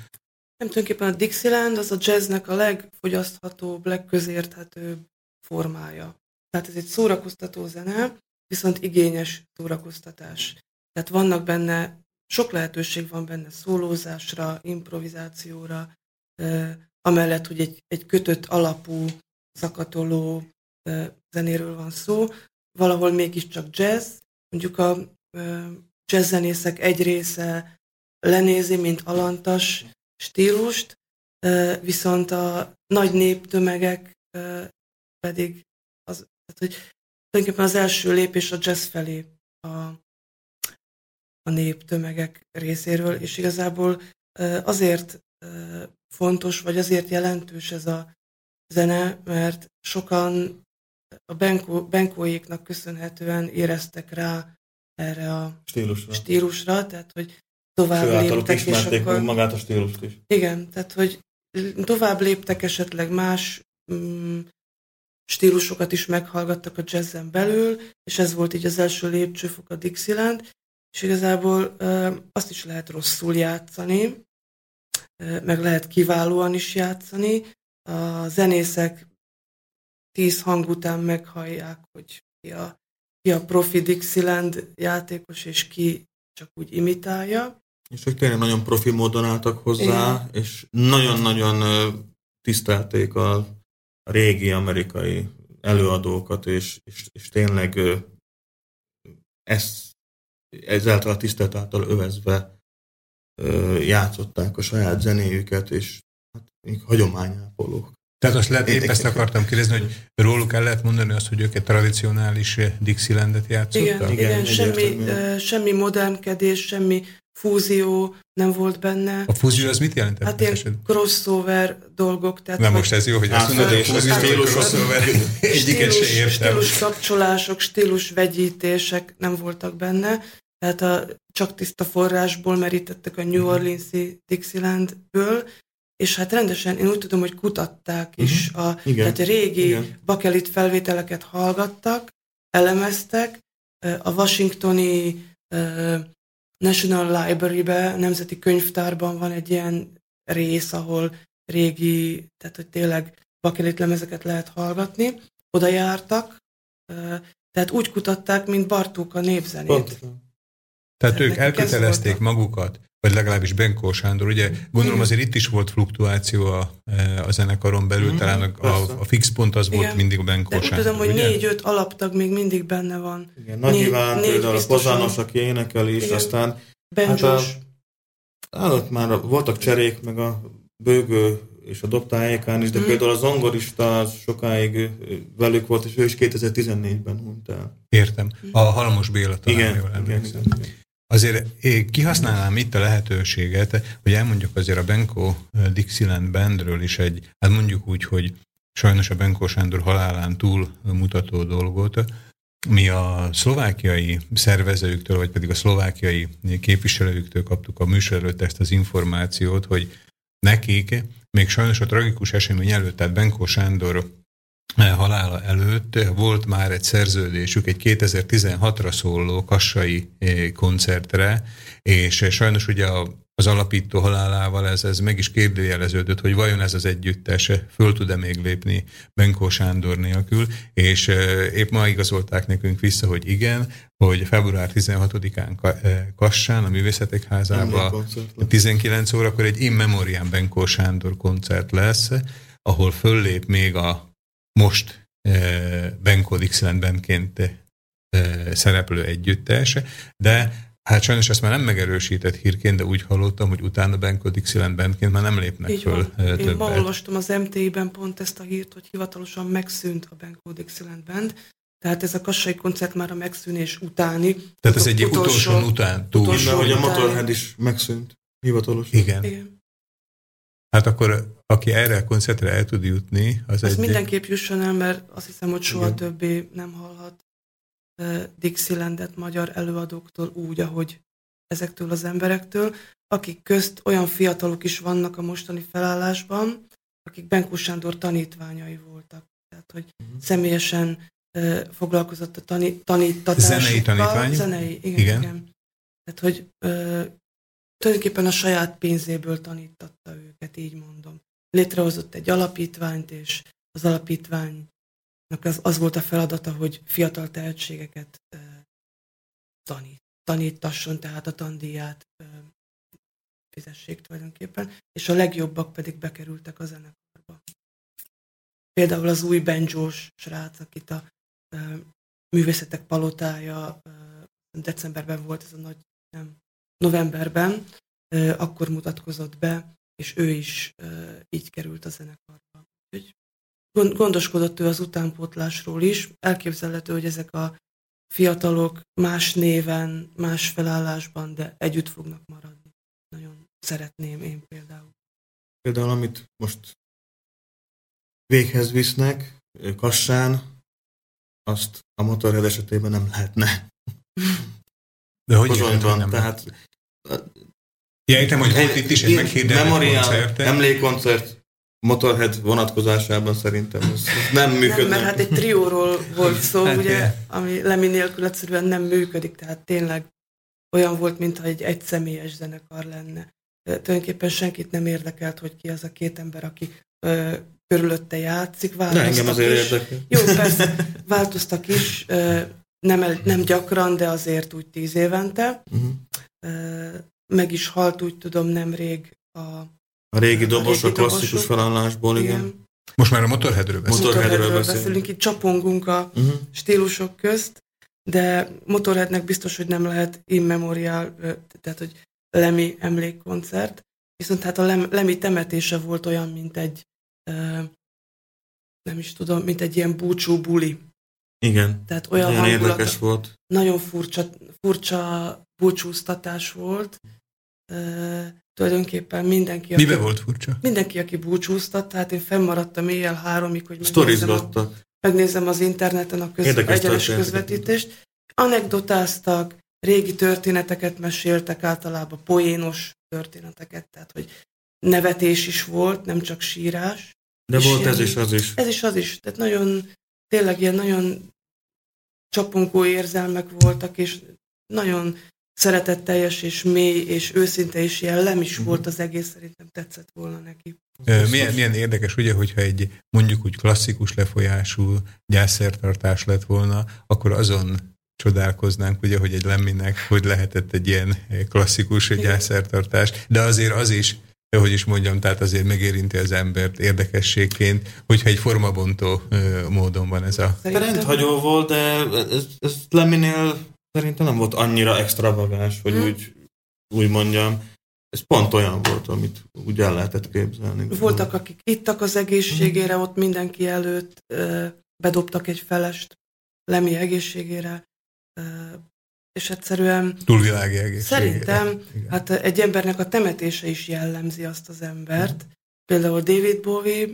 Nem tulajdonképpen a Dixieland az a jazznek a legfogyaszthatóbb, legközérthetőbb formája. Tehát ez egy szórakoztató zene, viszont igényes szórakoztatás. Tehát vannak benne, sok lehetőség van benne szólózásra, improvizációra, amellett, hogy egy, egy kötött alapú, zakatoló eh, zenéről van szó, valahol mégiscsak jazz, mondjuk a jazzzenészek egy része lenézi, mint alantas stílust, viszont a nagy néptömegek pedig az, tehát, hogy tulajdonképpen az első lépés a jazz felé a, a néptömegek részéről, és igazából azért fontos, vagy azért jelentős ez a zene, mert sokan a Benko, Benkóéknak köszönhetően éreztek rá erre a Stílusra. stílusra, tehát hogy tovább léptek, és akkor... magát a stílust is. Igen, tehát hogy tovább léptek esetleg más mm, stílusokat is meghallgattak a jazzen belül, és ez volt így az első lépcsőfok a Dixieland, és igazából ö, azt is lehet rosszul játszani, meg lehet kiválóan is játszani. A zenészek tíz hang után meghallják, hogy ki a, ki a profi Dixieland játékos, és ki csak úgy imitálja. És ők tényleg nagyon profi módon álltak hozzá, és nagyon-nagyon tisztelték a, régi amerikai előadókat, és, és, és tényleg ezt ezáltal a tisztelt által övezve játszották a saját zenéjüket, és hát, még hagyományápolók. Tehát azt lehet, épp ezt akartam kérdezni, hogy róluk el lehet mondani azt, hogy ők egy tradicionális Dixielandet játszottak? Igen, igen, Igen, semmi, ö, semmi modernkedés, semmi fúzió nem volt benne. A fúzió az mit jelent? Hát ilyen esetben? crossover dolgok. Tehát Na most ez jó, hogy azt mondod, hogy az stílus crossover. Egyiket se értem. stílus kapcsolások, stílus vegyítések nem voltak benne. Tehát a, csak tiszta forrásból merítettek a New Orleans-i Dixielandből, és hát rendesen, én úgy tudom, hogy kutatták is, a, Igen, tehát a régi igen. bakelit felvételeket hallgattak, elemeztek. A washingtoni National Library-be, Nemzeti Könyvtárban van egy ilyen rész, ahol régi, tehát hogy tényleg bakelit lemezeket lehet hallgatni. Oda jártak, tehát úgy kutatták, mint Bartók a népzenét. Pontosan. Tehát ők elkötelezték volt a- magukat, vagy legalábbis Benkó Sándor. Ugye gondolom azért itt is volt fluktuáció a, a zenekaron belül, Mhm, talán a, a, a fix pont az volt Igen. mindig a Benkó De Sándor. tudom, hogy ugye? négy-öt alaptag még mindig benne van. Igen, Nagy Négy- Iván négy például a. Pozános, aki énekel is, Igen. aztán Benjos, Hát Állott már, voltak cserék, meg a bőgő és a dobtájékán is, de Mhm. például a zongorista az sokáig ö, velük volt, és ő is 2014-ben hunyt el. Értem. A Halmos Béla talán Igen, jól igen, igen, igen. Azért én kihasználnám itt a lehetőséget, hogy elmondjuk azért a Benko Dixieland Bandről is egy, hát mondjuk úgy, hogy sajnos a Benko Sándor halálán túl mutató dolgot, mi a szlovákiai szervezőktől, vagy pedig a szlovákiai képviselőktől kaptuk a műsor előtt ezt az információt, hogy nekik még sajnos a tragikus esemény előtt, tehát Benko Sándor halála előtt volt már egy szerződésük egy 2016-ra szóló kassai eh, koncertre, és eh, sajnos ugye a- az alapító halálával ez, ez meg is kérdőjeleződött, hogy vajon ez az együttes föl tud-e még lépni Benkó Sándor nélkül, és eh, épp ma igazolták nekünk vissza, hogy igen, hogy február 16-án Ka- eh, Kassán, a Művészetek lett. 19 órakor egy In Memoriam Benkó Sándor koncert lesz, ahol föllép még a most Benko Dixieland bandként szereplő együttes, de hát sajnos ezt már nem megerősített hírként, de úgy hallottam, hogy utána Benko Dixieland bandként már nem lépnek így föl van. eh, Én ma többet. olvastam az MTI-ben pont ezt a hírt, hogy hivatalosan megszűnt a Benko Dixieland Band, tehát ez a kassai koncert már a megszűnés utáni. Tehát ez egy utolsó után túl. utolsó- Mert hogy a. Motorhead is megszűnt, hivatalosan. Igen. Igen. Hát akkor aki erre a koncertre el tud jutni, az Ez egy... mindenképp jusson el, mert azt hiszem, hogy soha Igen. többé nem hallhat eh, Dixielandet magyar előadóktól úgy, ahogy ezektől az emberektől, akik közt olyan fiatalok is vannak a mostani felállásban, akik Benkó Sándor tanítványai voltak. Tehát, hogy Mhm. személyesen eh, foglalkozott a tani, tanítatásokkal. Zenei tanítvány? Zenei, igen. Igen. igen. Tehát, hogy eh, tulajdonképpen a saját pénzéből tanítatta őket, így mondom. Létrehozott egy alapítványt, és az alapítványnak az, az volt a feladata, hogy fiatal tehetségeket eh, tanít, tanítasson, tehát a tandíját fizessék tulajdonképpen, és a legjobbak pedig bekerültek a zenekarba. Például az új benjós srác, akit a eh, művészetek palotája eh, decemberben volt ez a nagy, nem, novemberben, eh, akkor mutatkozott be, és ő is így került a zenekarba. Úgyhogy gond- gondoskodott ő az utánpótlásról is. Elképzelhető, hogy ezek a fiatalok más néven, más felállásban, de együtt fognak maradni. Nagyon szeretném én például. Például amit most véghez visznek Kassán, azt a Motorhead esetében nem lehetne. De hogy Pozsonyban, érted, nem? tehát Ja, értem, hogy volt itt is egy meghirdetett Memorial koncert. emlékkoncert Motorhead vonatkozásában szerintem ez, ez nem Nem, működne. mert hát egy trióról volt szó, Hát, ugye, ami Lemmy nélkül egyszerűen nem működik, tehát tényleg olyan volt, mintha egy egyszemélyes zenekar lenne. Ö, Tulajdonképpen senkit nem érdekelt, hogy ki az a két ember, aki ö, körülötte játszik, De engem változtak azért is. érdekel. Jó, persze, változtak is, ö, nem, el- nem gyakran, de azért úgy tíz évente. Uh-huh. Meg is halt, úgy tudom, nemrég a A régi A dobos, a, régi klasszikus dobosok. felállásból, igen. igen, Most már a Motorheadről beszélünk. Motorheadről Motorheadről beszélünk. beszélünk, itt csapongunk a Uh-huh. stílusok közt, de Motorheadnek biztos, hogy nem lehet in memorial, ö, tehát hogy Lemmy emlékkoncert, viszont hát a Lem- Lemmy temetése volt olyan, mint egy nem is tudom, mint egy ilyen búcsú buli. Igen. Tehát olyan hangulat, érdekes volt. nagyon furcsa, furcsa búcsúztatás volt. Tulajdonképpen mindenki, Mibe volt furcsa? mindenki, aki búcsúztat, tehát én fennmaradtam éjjel háromig, hogy megnézzem, a, megnézem az interneten a köz, egyenes közvetítést. Anekdotáztak, régi történeteket meséltek, általában poénos történeteket, tehát hogy nevetés is volt, nem csak sírás. De És volt ilyen- ez is, az is. Ez is az is, tehát nagyon, tényleg ilyen nagyon csapongó érzelmek voltak, és nagyon szeretetteljes és mély és őszinte és jellem is Mhm. volt az egész, szerintem tetszett volna neki. Ö, Milyen, milyen érdekes, ugye, hogyha egy mondjuk úgy klasszikus lefolyású gyászszertartás lett volna, akkor azon csodálkoznánk, ugye, hogy egy lemminek hogy lehetett egy ilyen klasszikus Igen. gyászszertartás, de azért az is, hogy is mondjam, tehát azért megérinti az embert érdekességként, hogyha egy formabontó módon van ez a... Rendhagyó volt, de ez, ez Leminél szerintem nem volt annyira extravagáns, hogy Hmm. úgy, úgy mondjam. Ez pont olyan volt, amit úgy el lehetett képzelni. Voltak, akik ittak az egészségére, ott mindenki előtt bedobtak egy felest Lemi egészségére, és egyszerűen túlvilági egészség. Szerintem, Igen. hát egy embernek a temetése is jellemzi azt az embert. Például David Bowie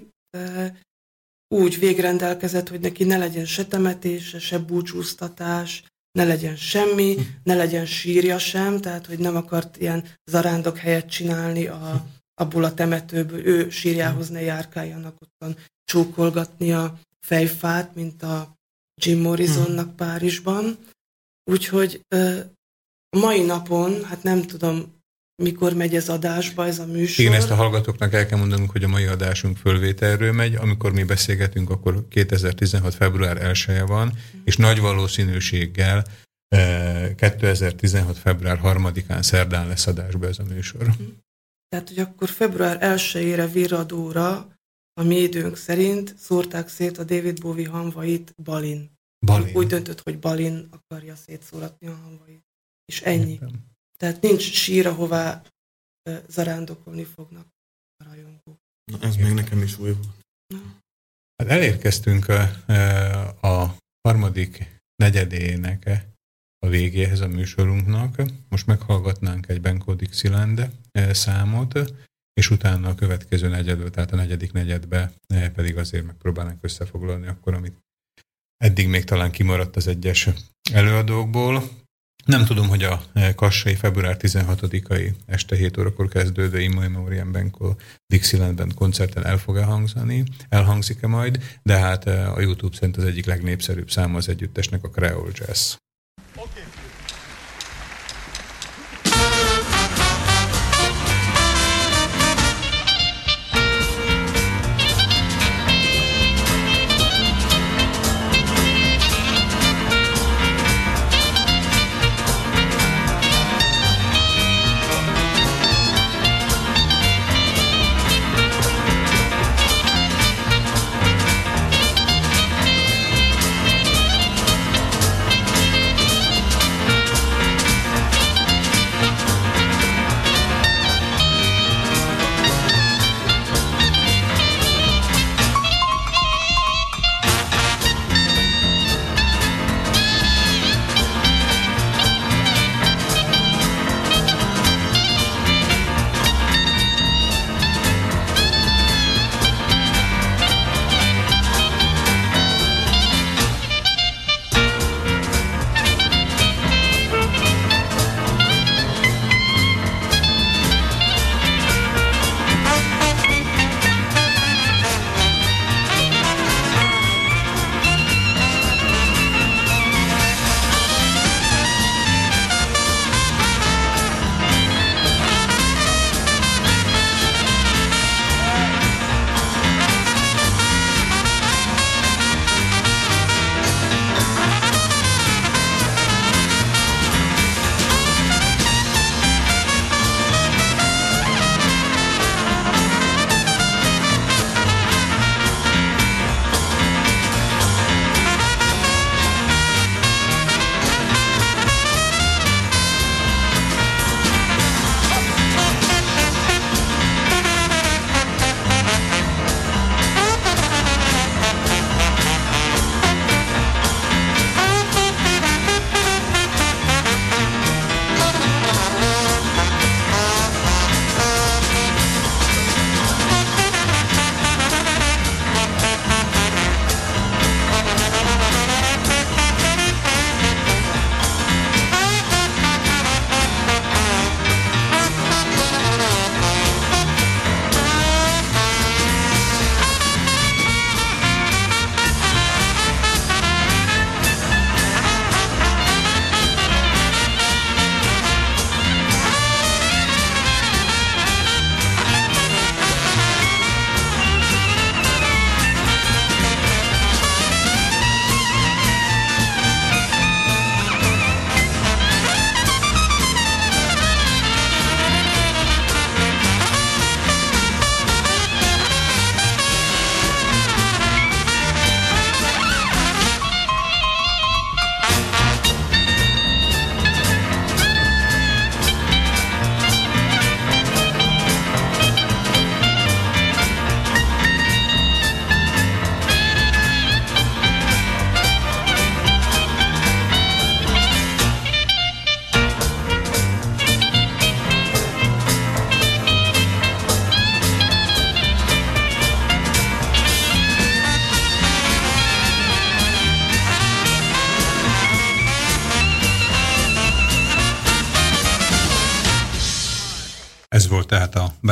úgy végrendelkezett, hogy neki ne legyen se temetése, se búcsúztatás, ne legyen semmi, ne legyen sírja sem, tehát hogy nem akart ilyen zarándok helyet csinálni a, abból a temetőből, ő sírjához ne járkáljanak ottan csókolgatni a fejfát, mint a Jim Morrisonnak Párizsban. Úgyhogy a mai napon, hát nem tudom, mikor megy ez adásba ez a műsor. Igen, ezt a hallgatóknak el kell mondanunk, hogy a mai adásunk fölvételről megy. Amikor mi beszélgetünk, akkor 2016. február 1 -e van, és nagy valószínűséggel eh, 2016. február 3-án szerdán lesz adásba ez a műsor. Tehát, hogy akkor február 1-ére virradóra a mi időnk szerint szórták szét a David Bowie hamvait Balin. Balin. Úgy döntött, hogy Balin akarja szétszóratni a hamvait. És ennyi. Értem. Tehát nincs sír, ahová zarándokolni fognak a rajongók. Na, ez még nekem is új volt. Hát elérkeztünk a, a harmadik negyedének a végéhez a műsorunknak. Most meghallgatnánk egy Benko Dixieland számot, és utána a következő negyedből, tehát a negyedik negyedbe pedig azért megpróbálnánk összefoglalni akkor, amit eddig még talán kimaradt az egyes előadókból. Nem tudom, hogy a eh, Kassai február 16-ai este 7 órakor kezdődő In Memoriam Benko Dixielandben koncerten el fog elhangzani, elhangzik-e majd, de hát eh, a YouTube szerint az egyik legnépszerűbb száma az együttesnek a Creole Jazz.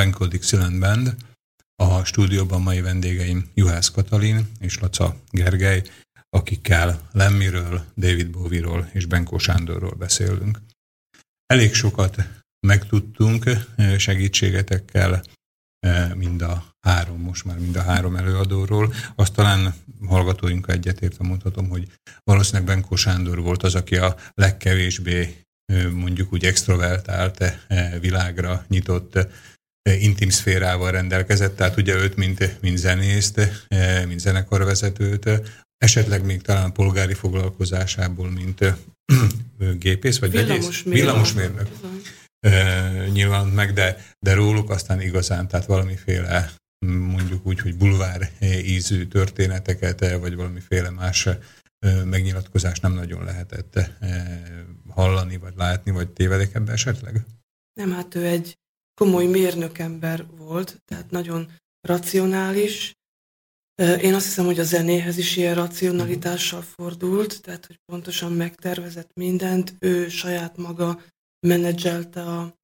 Banco Dixieland Band. A stúdióban mai vendégeim Juhász Katalin és Laca Gergely, akikkel Lemmiről, David Bowie-ról és Benko Sándorról beszélünk. Elég sokat megtudtunk eh, segítségetekkel eh, mind a három, most már mind a három előadóról. Azt talán hallgatóinkkal egyetértve mondhatom, hogy valószínűleg Benko Sándor volt az, aki a legkevésbé eh, mondjuk úgy extrovertált világra nyitott intim szférával rendelkezett, tehát ugye őt, mint, mint zenészt, mint zenekarvezetőt, esetleg még talán polgári foglalkozásából, mint gépész, vagy vegyész? Villamosmérnök. Nyilvánult meg, de, de róluk aztán igazán, tehát valamiféle mondjuk úgy, hogy bulvár ízű történeteket, vagy valamiféle más megnyilatkozást nem nagyon lehetett eh, hallani, vagy látni, vagy tévedek ebbe esetleg? Nem, hát ő egy komoly mérnökember volt, tehát nagyon racionális. Én azt hiszem, hogy a zenéhez is ilyen racionalitással fordult, tehát hogy pontosan megtervezett mindent. Ő saját maga menedzselte a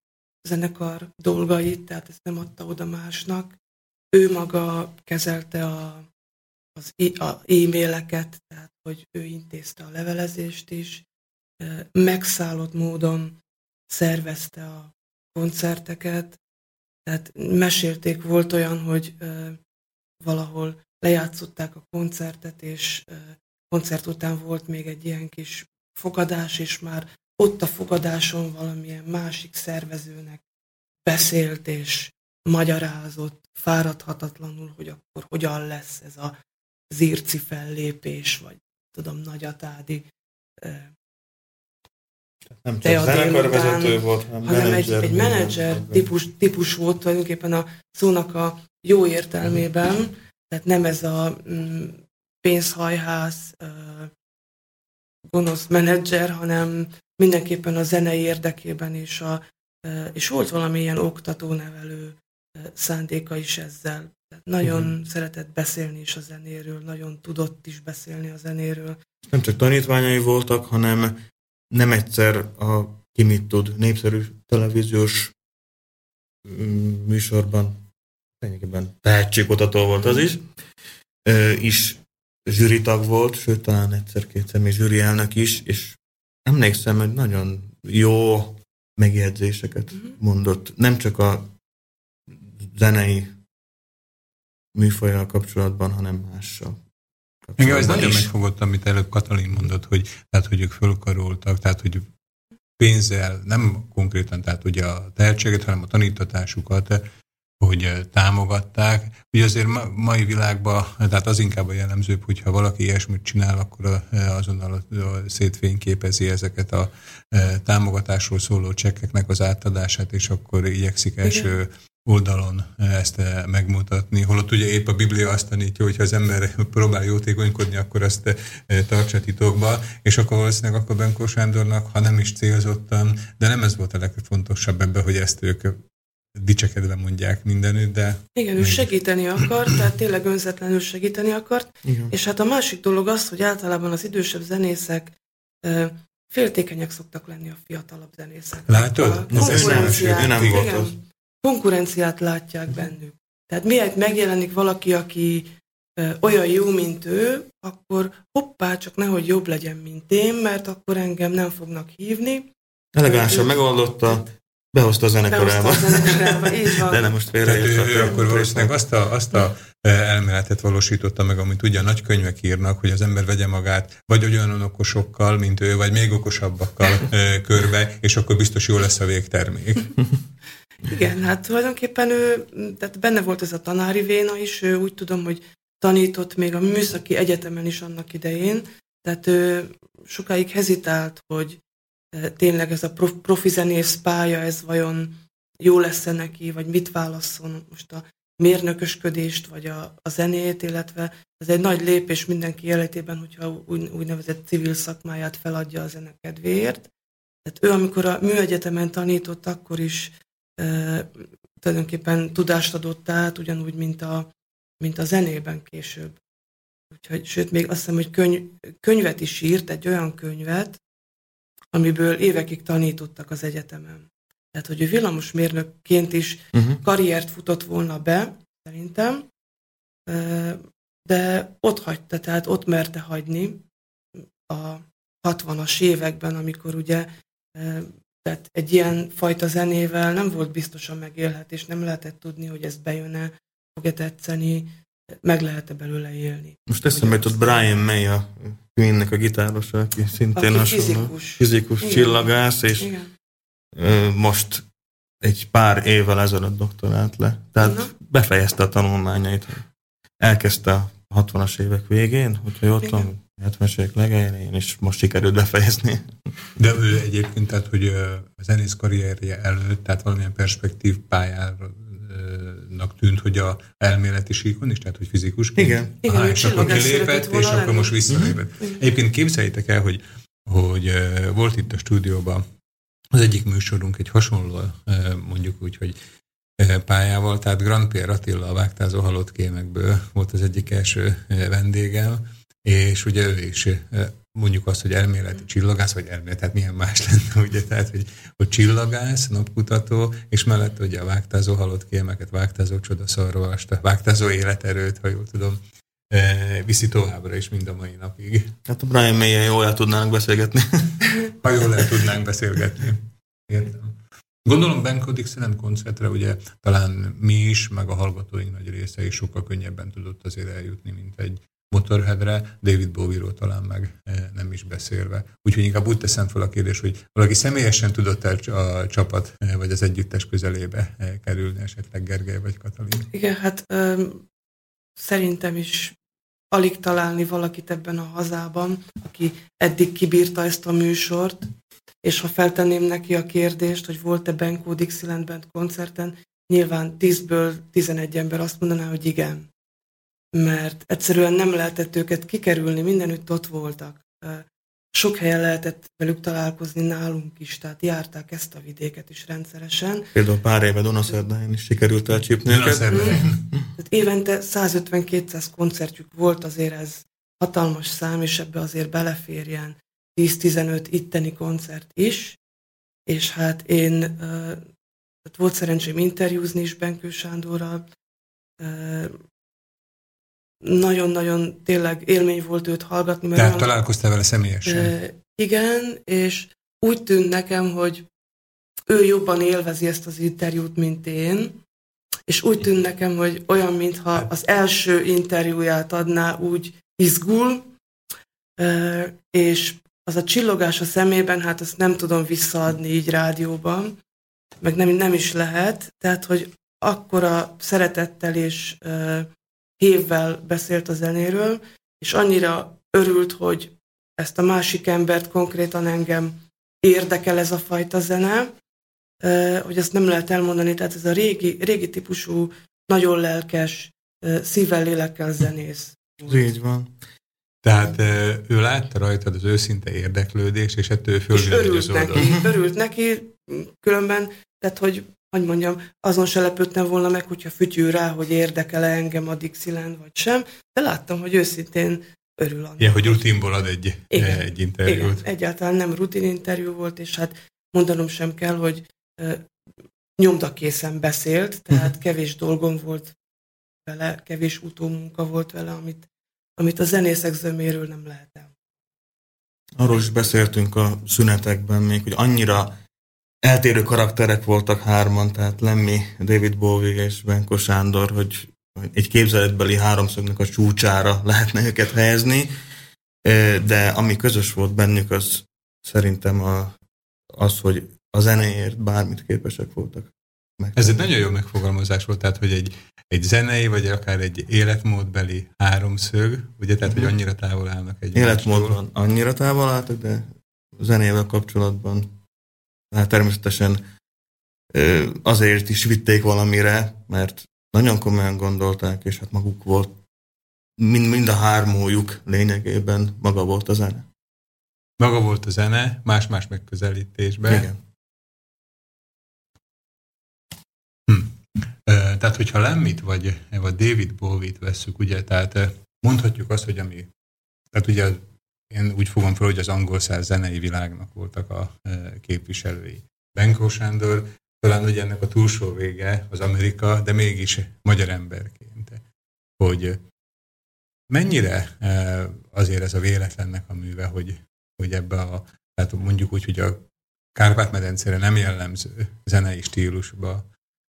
zenekar dolgait, tehát ezt nem adta oda másnak. Ő maga kezelte a, az e-maileket, tehát hogy ő intézte a levelezést is. Megszállott módon szervezte a koncerteket, tehát mesélték, volt olyan, hogy valahol lejátszották a koncertet, és koncert után volt még egy ilyen kis fogadás, és már ott a fogadáson valamilyen másik szervezőnek beszélt és magyarázott fáradhatatlanul, hogy akkor hogyan lesz ez a zirci fellépés, vagy tudom, nagyatádi Nem csak a zenekarvezető volt, hanem, hanem egy, menedzser, egy minden. menedzser típus, típus volt tulajdonképpen a szónak a jó értelmében, tehát nem ez a mm, pénzhajhász, ö, gonosz menedzser, hanem mindenképpen a zenei érdekében is, a, és volt valami ilyen oktató-nevelő szándéka is ezzel. Tehát nagyon uh-huh. szeretett beszélni is a zenéről, nagyon tudott is beszélni a zenéről. Nem csak tanítványai voltak, hanem nem egyszer a ki mit tud népszerű televíziós mm, műsorban, lényegében tehetségkutató volt az is, is zsűritag volt, sőt talán egyszer-kétszer még zsűri elnök is, és emlékszem, hogy nagyon jó megjegyzéseket Mhm. mondott, nem csak a zenei műfajjal kapcsolatban, hanem mással. Engem ez nagyon is. megfogott, amit előbb Katalin mondott, hogy, tehát, hogy ők fölkaroltak, tehát, hogy pénzzel, nem konkrétan, tehát ugye a tehetséget, hanem a tanítatásukat, hogy eh, támogatták. Ugye azért ma, mai világban, tehát az inkább a jellemzőbb, hogyha valaki ilyesmit csinál, akkor eh, azonnal szétfényképezi ezeket a eh, támogatásról szóló csekkeknek az átadását, és akkor igyekszik első oldalon eh, ezt eh, megmutatni. Holott ugye épp a Biblia azt tanítja, hogy ha az ember (laughs) próbál jótékonykodni, akkor azt eh, tartsa titokba, és akkor valószínűleg akkor Benkó Sándornak, ha nem is célzottan, de nem ez volt a legfontosabb ebben, hogy ezt ők dicsekedve mondják mindenütt, de Igen, ő segíteni akart, tehát tényleg önzetlenül segíteni akart, Igen. És hát a másik dolog az, hogy általában az idősebb zenészek féltékenyek szoktak lenni a fiatalabb zenészek. Látod? A Ez Ez nem, volt igen, az. Konkurenciát látják bennük. Tehát miért megjelenik valaki, aki olyan jó, mint ő, akkor hoppá, csak nehogy jobb legyen, mint én, mert akkor engem nem fognak hívni. Elegánsan megoldotta, behozta a Behozta zenekarába. a zenekarába, így van. De nem most Tehát ő, ő félreérthető. akkor valószínűleg azt a, azt a elméletet valósította meg, amit ugye a nagy könyvek írnak, hogy az ember vegye magát vagy olyan okosokkal, mint ő, vagy még okosabbakkal körbe, és akkor biztos jó lesz a végtermék. (laughs) Igen, hát tulajdonképpen ő, tehát benne volt ez a tanári véna is, ő úgy tudom, hogy tanított még a műszaki egyetemen is annak idején, tehát ő sokáig hezitált, hogy eh, tényleg ez a prof- profi zenész pálya, ez vajon jó lesz-e neki, vagy mit válasszon most a mérnökösködést, vagy a, a zenét, illetve ez egy nagy lépés mindenki életében, hogyha úgy, úgynevezett civil szakmáját feladja a zene kedvéért. Tehát ő, amikor a műegyetemen tanított, akkor is e, tulajdonképpen tudást adott át, ugyanúgy, mint a, mint a zenében később. Úgyhogy, sőt, még azt hiszem, hogy könyv, könyvet is írt, egy olyan könyvet, amiből évekig tanítottak az egyetemen. Tehát, hogy ő villamosmérnökként is Uh-huh. karriert futott volna be, szerintem, de ott hagyta, tehát ott merte hagyni a 60-as években, amikor ugye tehát egy ilyen fajta zenével nem volt biztosan megélhetés, nem lehetett tudni, hogy ez bejön-e, fog-e tetszeni, meg lehet-e belőle élni. Most eszembe jutott Brian May, a Queennek a gitárosa, aki szintén Aki hasonló. fizikus. Fizikus Igen. csillagász, és Igen. most egy pár évvel ezelőtt doktorált le. Tehát Na. befejezte a tanulmányait. Elkezdte a 60-as évek végén, hogyha jól tudom, 70-es évek legelején, és most sikerült befejezni. De ő egyébként, tehát, hogy a zenész karrierje előtt, tehát valamilyen perspektív pályának tűnt, hogy a elméleti síkon is, tehát hogy fizikusként. Igen. Igen, Aha, és akkor kilépett, és volna akkor lenni. most visszalépett. Mhm. Egyébként képzeljétek el, hogy, hogy volt itt a stúdióban az egyik műsorunk egy hasonló, mondjuk úgy, hogy pályával, tehát Grand Pierre Attila a vágtázó halott kémekből volt az egyik első vendégem, és ugye ő is ö, mondjuk azt, hogy elméleti csillagász, vagy elmélet, tehát milyen más lenne, (laughs) ugye, tehát, hogy, hogy csillagász, napkutató, és mellett ugye a vágtázó halott kémeket, vágtázó csodaszarvast, vágtázó életerőt, ha jól tudom, eh, viszi továbbra is mind a mai napig. Hát a Brian may jól el tudnának beszélgetni. (laughs) Ha jól el tudnánk beszélgetni. Értem. Gondolom Benko Dixieland koncertre ugye talán mi is, meg a hallgatóink nagy része is sokkal könnyebben tudott azért eljutni, mint egy Motorheadre, David Bowie-ról talán meg eh, nem is beszélve. Úgyhogy inkább úgy teszem fel a kérdést, hogy valaki személyesen tudott el a csapat eh, vagy az együttes közelébe eh, kerülni, esetleg Gergely vagy Katalin. Igen, hát öm, szerintem is alig találni valakit ebben a hazában, aki eddig kibírta ezt a műsort, és ha feltenném neki a kérdést, hogy volt-e Benko Dixieland Band koncerten, nyilván 10-ből 11 ember azt mondaná, hogy igen. Mert egyszerűen nem lehetett őket kikerülni, mindenütt ott voltak. Sok helyen lehetett velük találkozni nálunk is, tehát járták ezt a vidéket is rendszeresen. Például pár éve Dunaszerdáján is sikerült elcsípni őket. Tehát évente 150-200 koncertjük volt, azért ez hatalmas szám, és ebbe azért beleférjen 10-15 itteni koncert is, és hát én tehát volt szerencsém interjúzni is Benkő Sándorral, nagyon-nagyon tényleg élmény volt őt hallgatni, mert Tehát találkoztál vele személyesen? Igen, és úgy tűnt nekem, hogy ő jobban élvezi ezt az interjút, mint én, és úgy tűnt nekem, hogy olyan, mintha az első interjúját adná, úgy izgul, és az a csillogás a szemében, hát azt nem tudom visszaadni így rádióban, meg nem, nem is lehet, tehát, hogy akkora szeretettel és hévvel beszélt a zenéről, és annyira örült, hogy ezt a másik embert konkrétan engem érdekel ez a fajta zene, hogy azt nem lehet elmondani, tehát ez a régi, régi típusú, nagyon lelkes, szívvel, lélekkel zenész. Így van. Tehát ő látta rajtad az őszinte érdeklődést, és ettől fölvillanyozott. örült neki, örült neki, különben, tehát hogy, hogy mondjam, azon se lepődtem volna meg, hogyha fütyül rá, hogy érdekel-e engem a Dixieland, vagy sem, de láttam, hogy őszintén örül annak. Ilyen, hogy rutinból ad egy, Igen. egy interjút. Igen, egyáltalán nem rutin interjú volt, és hát mondanom sem kell, hogy nyomdakészen beszélt, tehát kevés dolgom volt vele, kevés utómunka volt vele, amit, amit a zenészek zöméről nem lehet el. Arról is beszéltünk a szünetekben még, hogy annyira eltérő karakterek voltak hárman, tehát Lemmy, David Bowie és Benko Sándor, hogy egy képzeletbeli háromszögnek a csúcsára lehetne őket helyezni, de ami közös volt bennük, az szerintem a, az, hogy a zenéért bármit képesek voltak. Ez egy nagyon jó megfogalmazás volt, tehát, hogy egy, egy zenei, vagy akár egy életmódbeli háromszög, ugye, tehát, hogy annyira távol állnak egy Életmódban annyira távol álltak, de zenével kapcsolatban hát természetesen azért is vitték valamire, mert nagyon komolyan gondolták, és hát maguk volt, mind, mind a hármójuk lényegében maga volt a zene. Maga volt a zene, más-más megközelítésben. Igen. Hm. Tehát, hogyha Lemmit vagy, vagy David Bowie-t vesszük, ugye, tehát mondhatjuk azt, hogy ami, tehát ugye én úgy fogom fel, hogy az angol száz zenei világnak voltak a ö, képviselői. Benko Sándor talán ugye ennek a túlsó vége az Amerika, de mégis magyar emberként, hogy mennyire eh, azért ez a véletlennek a műve, hogy, hogy ebbe a, tehát mondjuk úgy, hogy a Kárpát-medencére nem jellemző zenei stílusba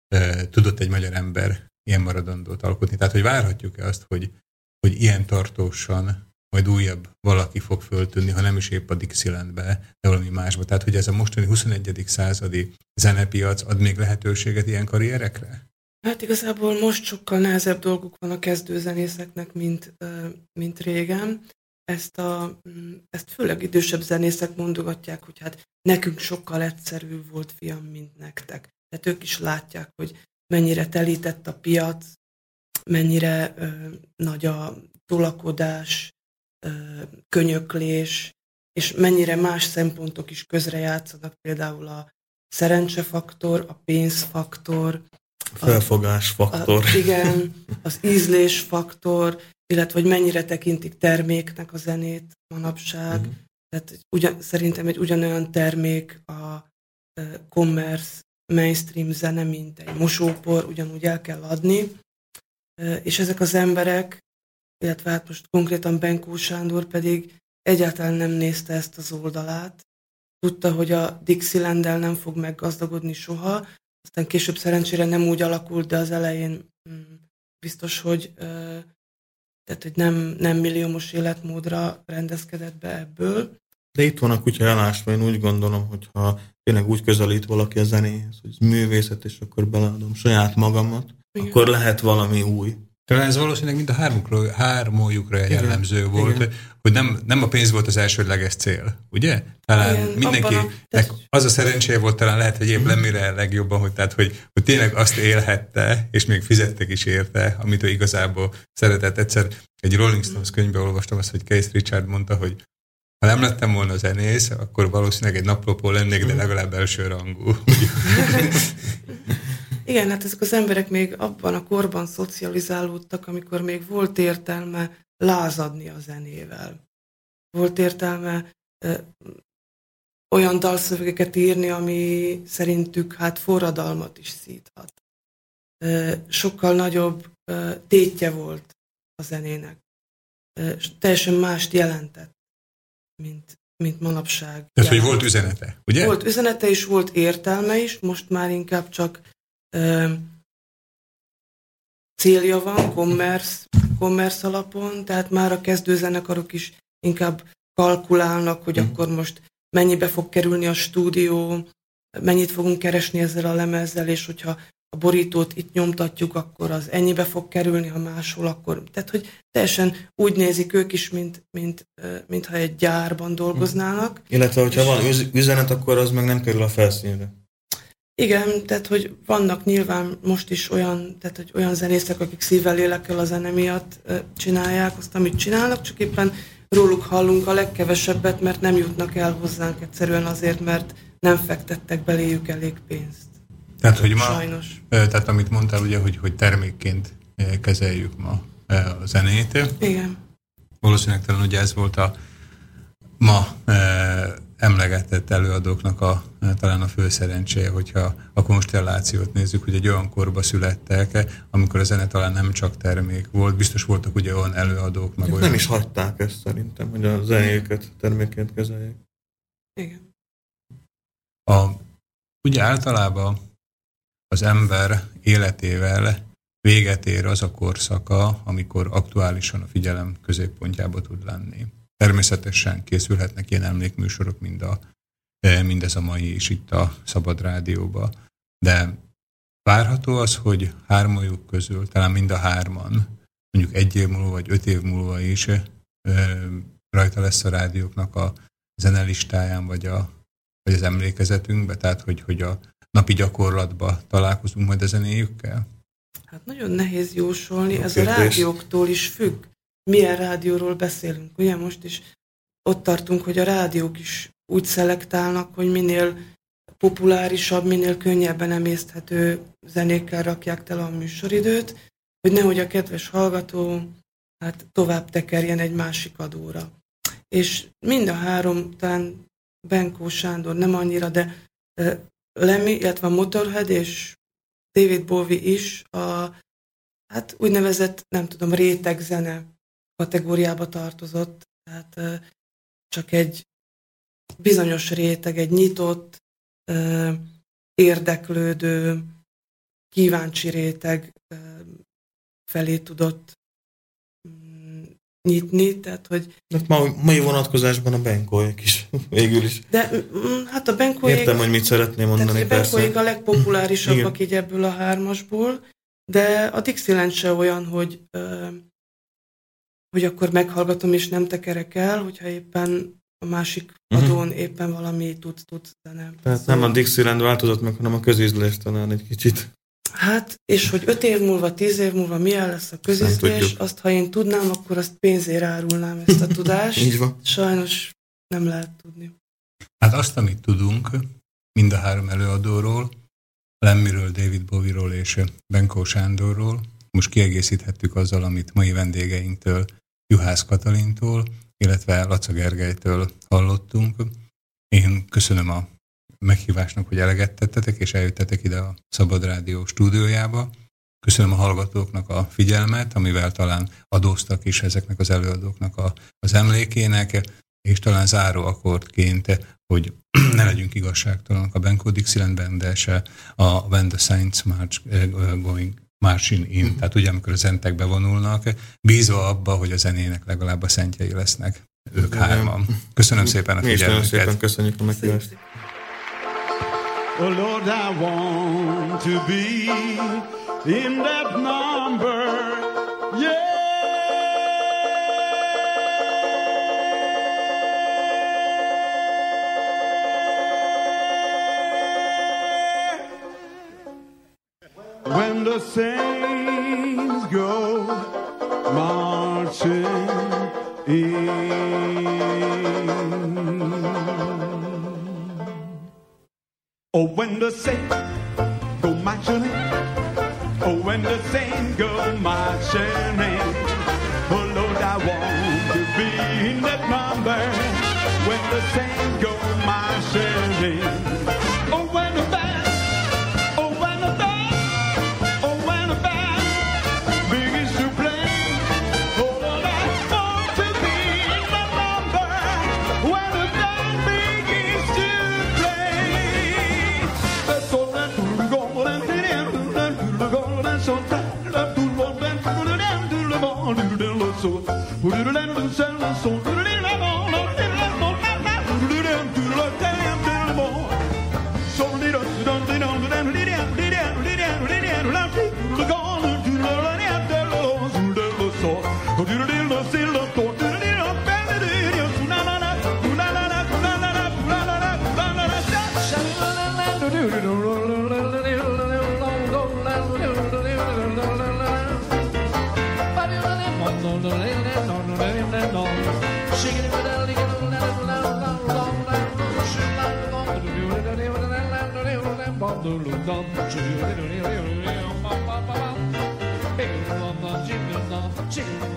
eh, tudott egy magyar ember ilyen maradandót alkotni. Tehát, hogy várhatjuk-e azt, hogy, hogy ilyen tartósan majd újabb valaki fog föltűnni, ha nem is épp a Dixielandbe, de valami másba. Tehát, hogy ez a mostani 21. századi zenepiac ad még lehetőséget ilyen karrierekre? Hát igazából most sokkal nehezebb dolguk van a kezdőzenészeknek, mint, mint régen. Ezt, a, mm, ezt főleg idősebb zenészek mondogatják, hogy hát nekünk sokkal egyszerűbb volt fiam, mint nektek. Tehát ők is látják, hogy mennyire telített a piac, mennyire ö, nagy a tolakodás, könyöklés, és mennyire más szempontok is közrejátszanak, például a szerencsefaktor, a pénzfaktor, Felfogás faktor. a, igen, az ízlésfaktor, illetve hogy mennyire tekintik terméknek a zenét manapság. Mhm. Tehát ugyan, szerintem egy ugyanolyan termék a ö, commerce, mainstream zene, mint egy mosópor, ugyanúgy el kell adni. Ö, És ezek az emberek, illetve hát most konkrétan Benkó Sándor pedig egyáltalán nem nézte ezt az oldalát. Tudta, hogy a dixieland nem fog meggazdagodni soha, aztán később szerencsére nem úgy alakult, de az elején mm, biztos, hogy, tehát, hogy nem, nem milliómos életmódra rendezkedett be ebből. De itt van a kutya elásva, én úgy gondolom, hogyha tényleg úgy közelít valaki a zenéhez, hogy ez művészet, és akkor beleadom saját magamat, Igen. akkor lehet valami új. Talán ez valószínűleg mind a hármukra, hármójukra jellemző volt, igen. hogy nem, nem a pénz volt az elsődleges cél, ugye? Talán Igen, mindenkinek az a szerencséje volt talán lehet, hogy épp lemire legjobban, hogy, tehát, hogy, hogy tényleg azt élhette, és még fizettek is érte, amit ő igazából szeretett. Egyszer egy Rolling Stones könyvben olvastam azt, hogy Keith Richard mondta, hogy ha nem lettem volna zenész, akkor valószínűleg egy naplopó lennék, de legalább első rangú. (laughs) (laughs) Igen, hát ezek az emberek még abban a korban szocializálódtak, amikor még volt értelme lázadni a zenével. Volt értelme ö, olyan dalszövegeket írni, ami szerintük hát forradalmat is szíthat. Ö, sokkal nagyobb ö, tétje volt a zenének. Ö, teljesen mást jelentett, mint, mint manapság. Tehát, hogy volt üzenete, ugye? Volt üzenete is, volt értelme is, most már inkább csak ö, célja van, commerce, commerce alapon, tehát már a kezdőzenekarok is inkább kalkulálnak, hogy Mhm. akkor most mennyibe fog kerülni a stúdió, mennyit fogunk keresni ezzel a lemezzel, és hogyha a borítót itt nyomtatjuk, akkor az ennyibe fog kerülni, ha máshol, akkor... Tehát, hogy teljesen úgy nézik ők is, mint, mint, mintha egy gyárban dolgoznának. Illetve, hogyha És- van üz- üzenet, akkor az meg nem kerül a felszínre. Igen, tehát hogy vannak nyilván most is olyan, tehát hogy olyan zenészek, akik szívvel lélekkel a zene miatt csinálják azt, amit csinálnak, csak éppen róluk hallunk a legkevesebbet, mert nem jutnak el hozzánk egyszerűen azért, mert nem fektettek beléjük elég pénzt. Tehát, hogy ma, Sajnos. Tehát amit mondtál ugye, hogy, hogy termékként kezeljük ma a zenét. Igen. Valószínűleg talán ugye ez volt a ma emlegetett előadóknak a, talán a fő szerencséje, hogyha a konstellációt nézzük, hogy egy olyan korba születtek, amikor a zene talán nem csak termék volt, biztos voltak ugye olyan előadók, meg olyan... Nem is hagyták ezt szerintem, hogy a zenéjüket termékként kezeljék. Igen. A, ugye általában az ember életével véget ér az a korszaka, amikor aktuálisan a figyelem középpontjába tud lenni. Természetesen készülhetnek ilyen emlékműsorok, mind a, eh, mindez a mai is itt a Szabad Rádióba, de várható az, hogy hármajuk közül, talán mind a hárman, mondjuk egy év múlva vagy öt év múlva is ö, rajta lesz a rádióknak a zenelistáján, vagy, a, vagy az emlékezetünkbe, tehát hogy, hogy a napi gyakorlatba találkozunk majd a zenéjükkel? Hát nagyon nehéz jósolni, Jó ez a kérdés. rádióktól is függ. Milyen rádióról beszélünk? Ugye most is ott tartunk, hogy a rádiók is úgy szelektálnak, hogy minél populárisabb, minél könnyebben emészthető zenékkel rakják tele a műsoridőt, hogy nehogy a kedves hallgató hát tovább tekerjen egy másik adóra. És mind a három, talán Benkó Sándor nem annyira, de Lemmy, illetve a Motorhead és David Bowie is a hát úgynevezett, nem tudom, réteg zene kategóriába tartozott. Tehát csak egy bizonyos réteg, egy nyitott, érdeklődő, kíváncsi réteg felé tudott mm, nyitni, tehát hogy Hát ma, mai vonatkozásban a benkolyek is, (laughs) végül is. de mm, hát a Benkóék, Értem, hogy mit szeretném tehát mondani, a Benkóék persze. a legpopulárisabbak így ebből a hármasból, de a Dixieland se olyan, hogy hogy akkor meghallgatom és nem tekerek el, hogyha éppen a másik Mhm. adón éppen valami tud tud zene. Tehát nem a Dixieland változott meg, hanem a közízlés talán egy kicsit. Hát, és hogy öt év múlva, tíz év múlva milyen lesz a közizlés, tudjuk. azt ha én tudnám, akkor azt pénzért árulnám ezt a (laughs) tudást. Így van. Sajnos nem lehet tudni. Hát azt, amit tudunk, mind a három előadóról, Lemmiről, David Bowie-ról és Benkó Sándorról, most kiegészíthettük azzal, amit mai vendégeinktől, Juhász Katalintól, illetve Laca Gergelytől hallottunk. Én köszönöm a meghívásnak, hogy eleget tettetek, és eljöttetek ide a Szabad Rádió stúdiójába. Köszönöm a hallgatóknak a figyelmet, amivel talán adóztak is ezeknek az előadóknak a, az emlékének, és talán záró akkordként, hogy (clears throat) ne legyünk igazságtalanok a Benko Dixielandben, de se a When the Saints March eh, Going Marching In, tehát ugye amikor a zentek bevonulnak, bízva abba, hogy a zenének legalább a szentjei lesznek ők hárman. Köszönöm szépen a Mi is nagyon szépen köszönjük a meghívást. Oh Lord, I want to be in that number. When the saints go marching in. Oh, when the saints go marching in. Oh, when the saints go marching in. Oh, Lord, I want to be in that number. When the saints go marching in. so. dum dum, chicken dum dum, chicken dum dum, chicken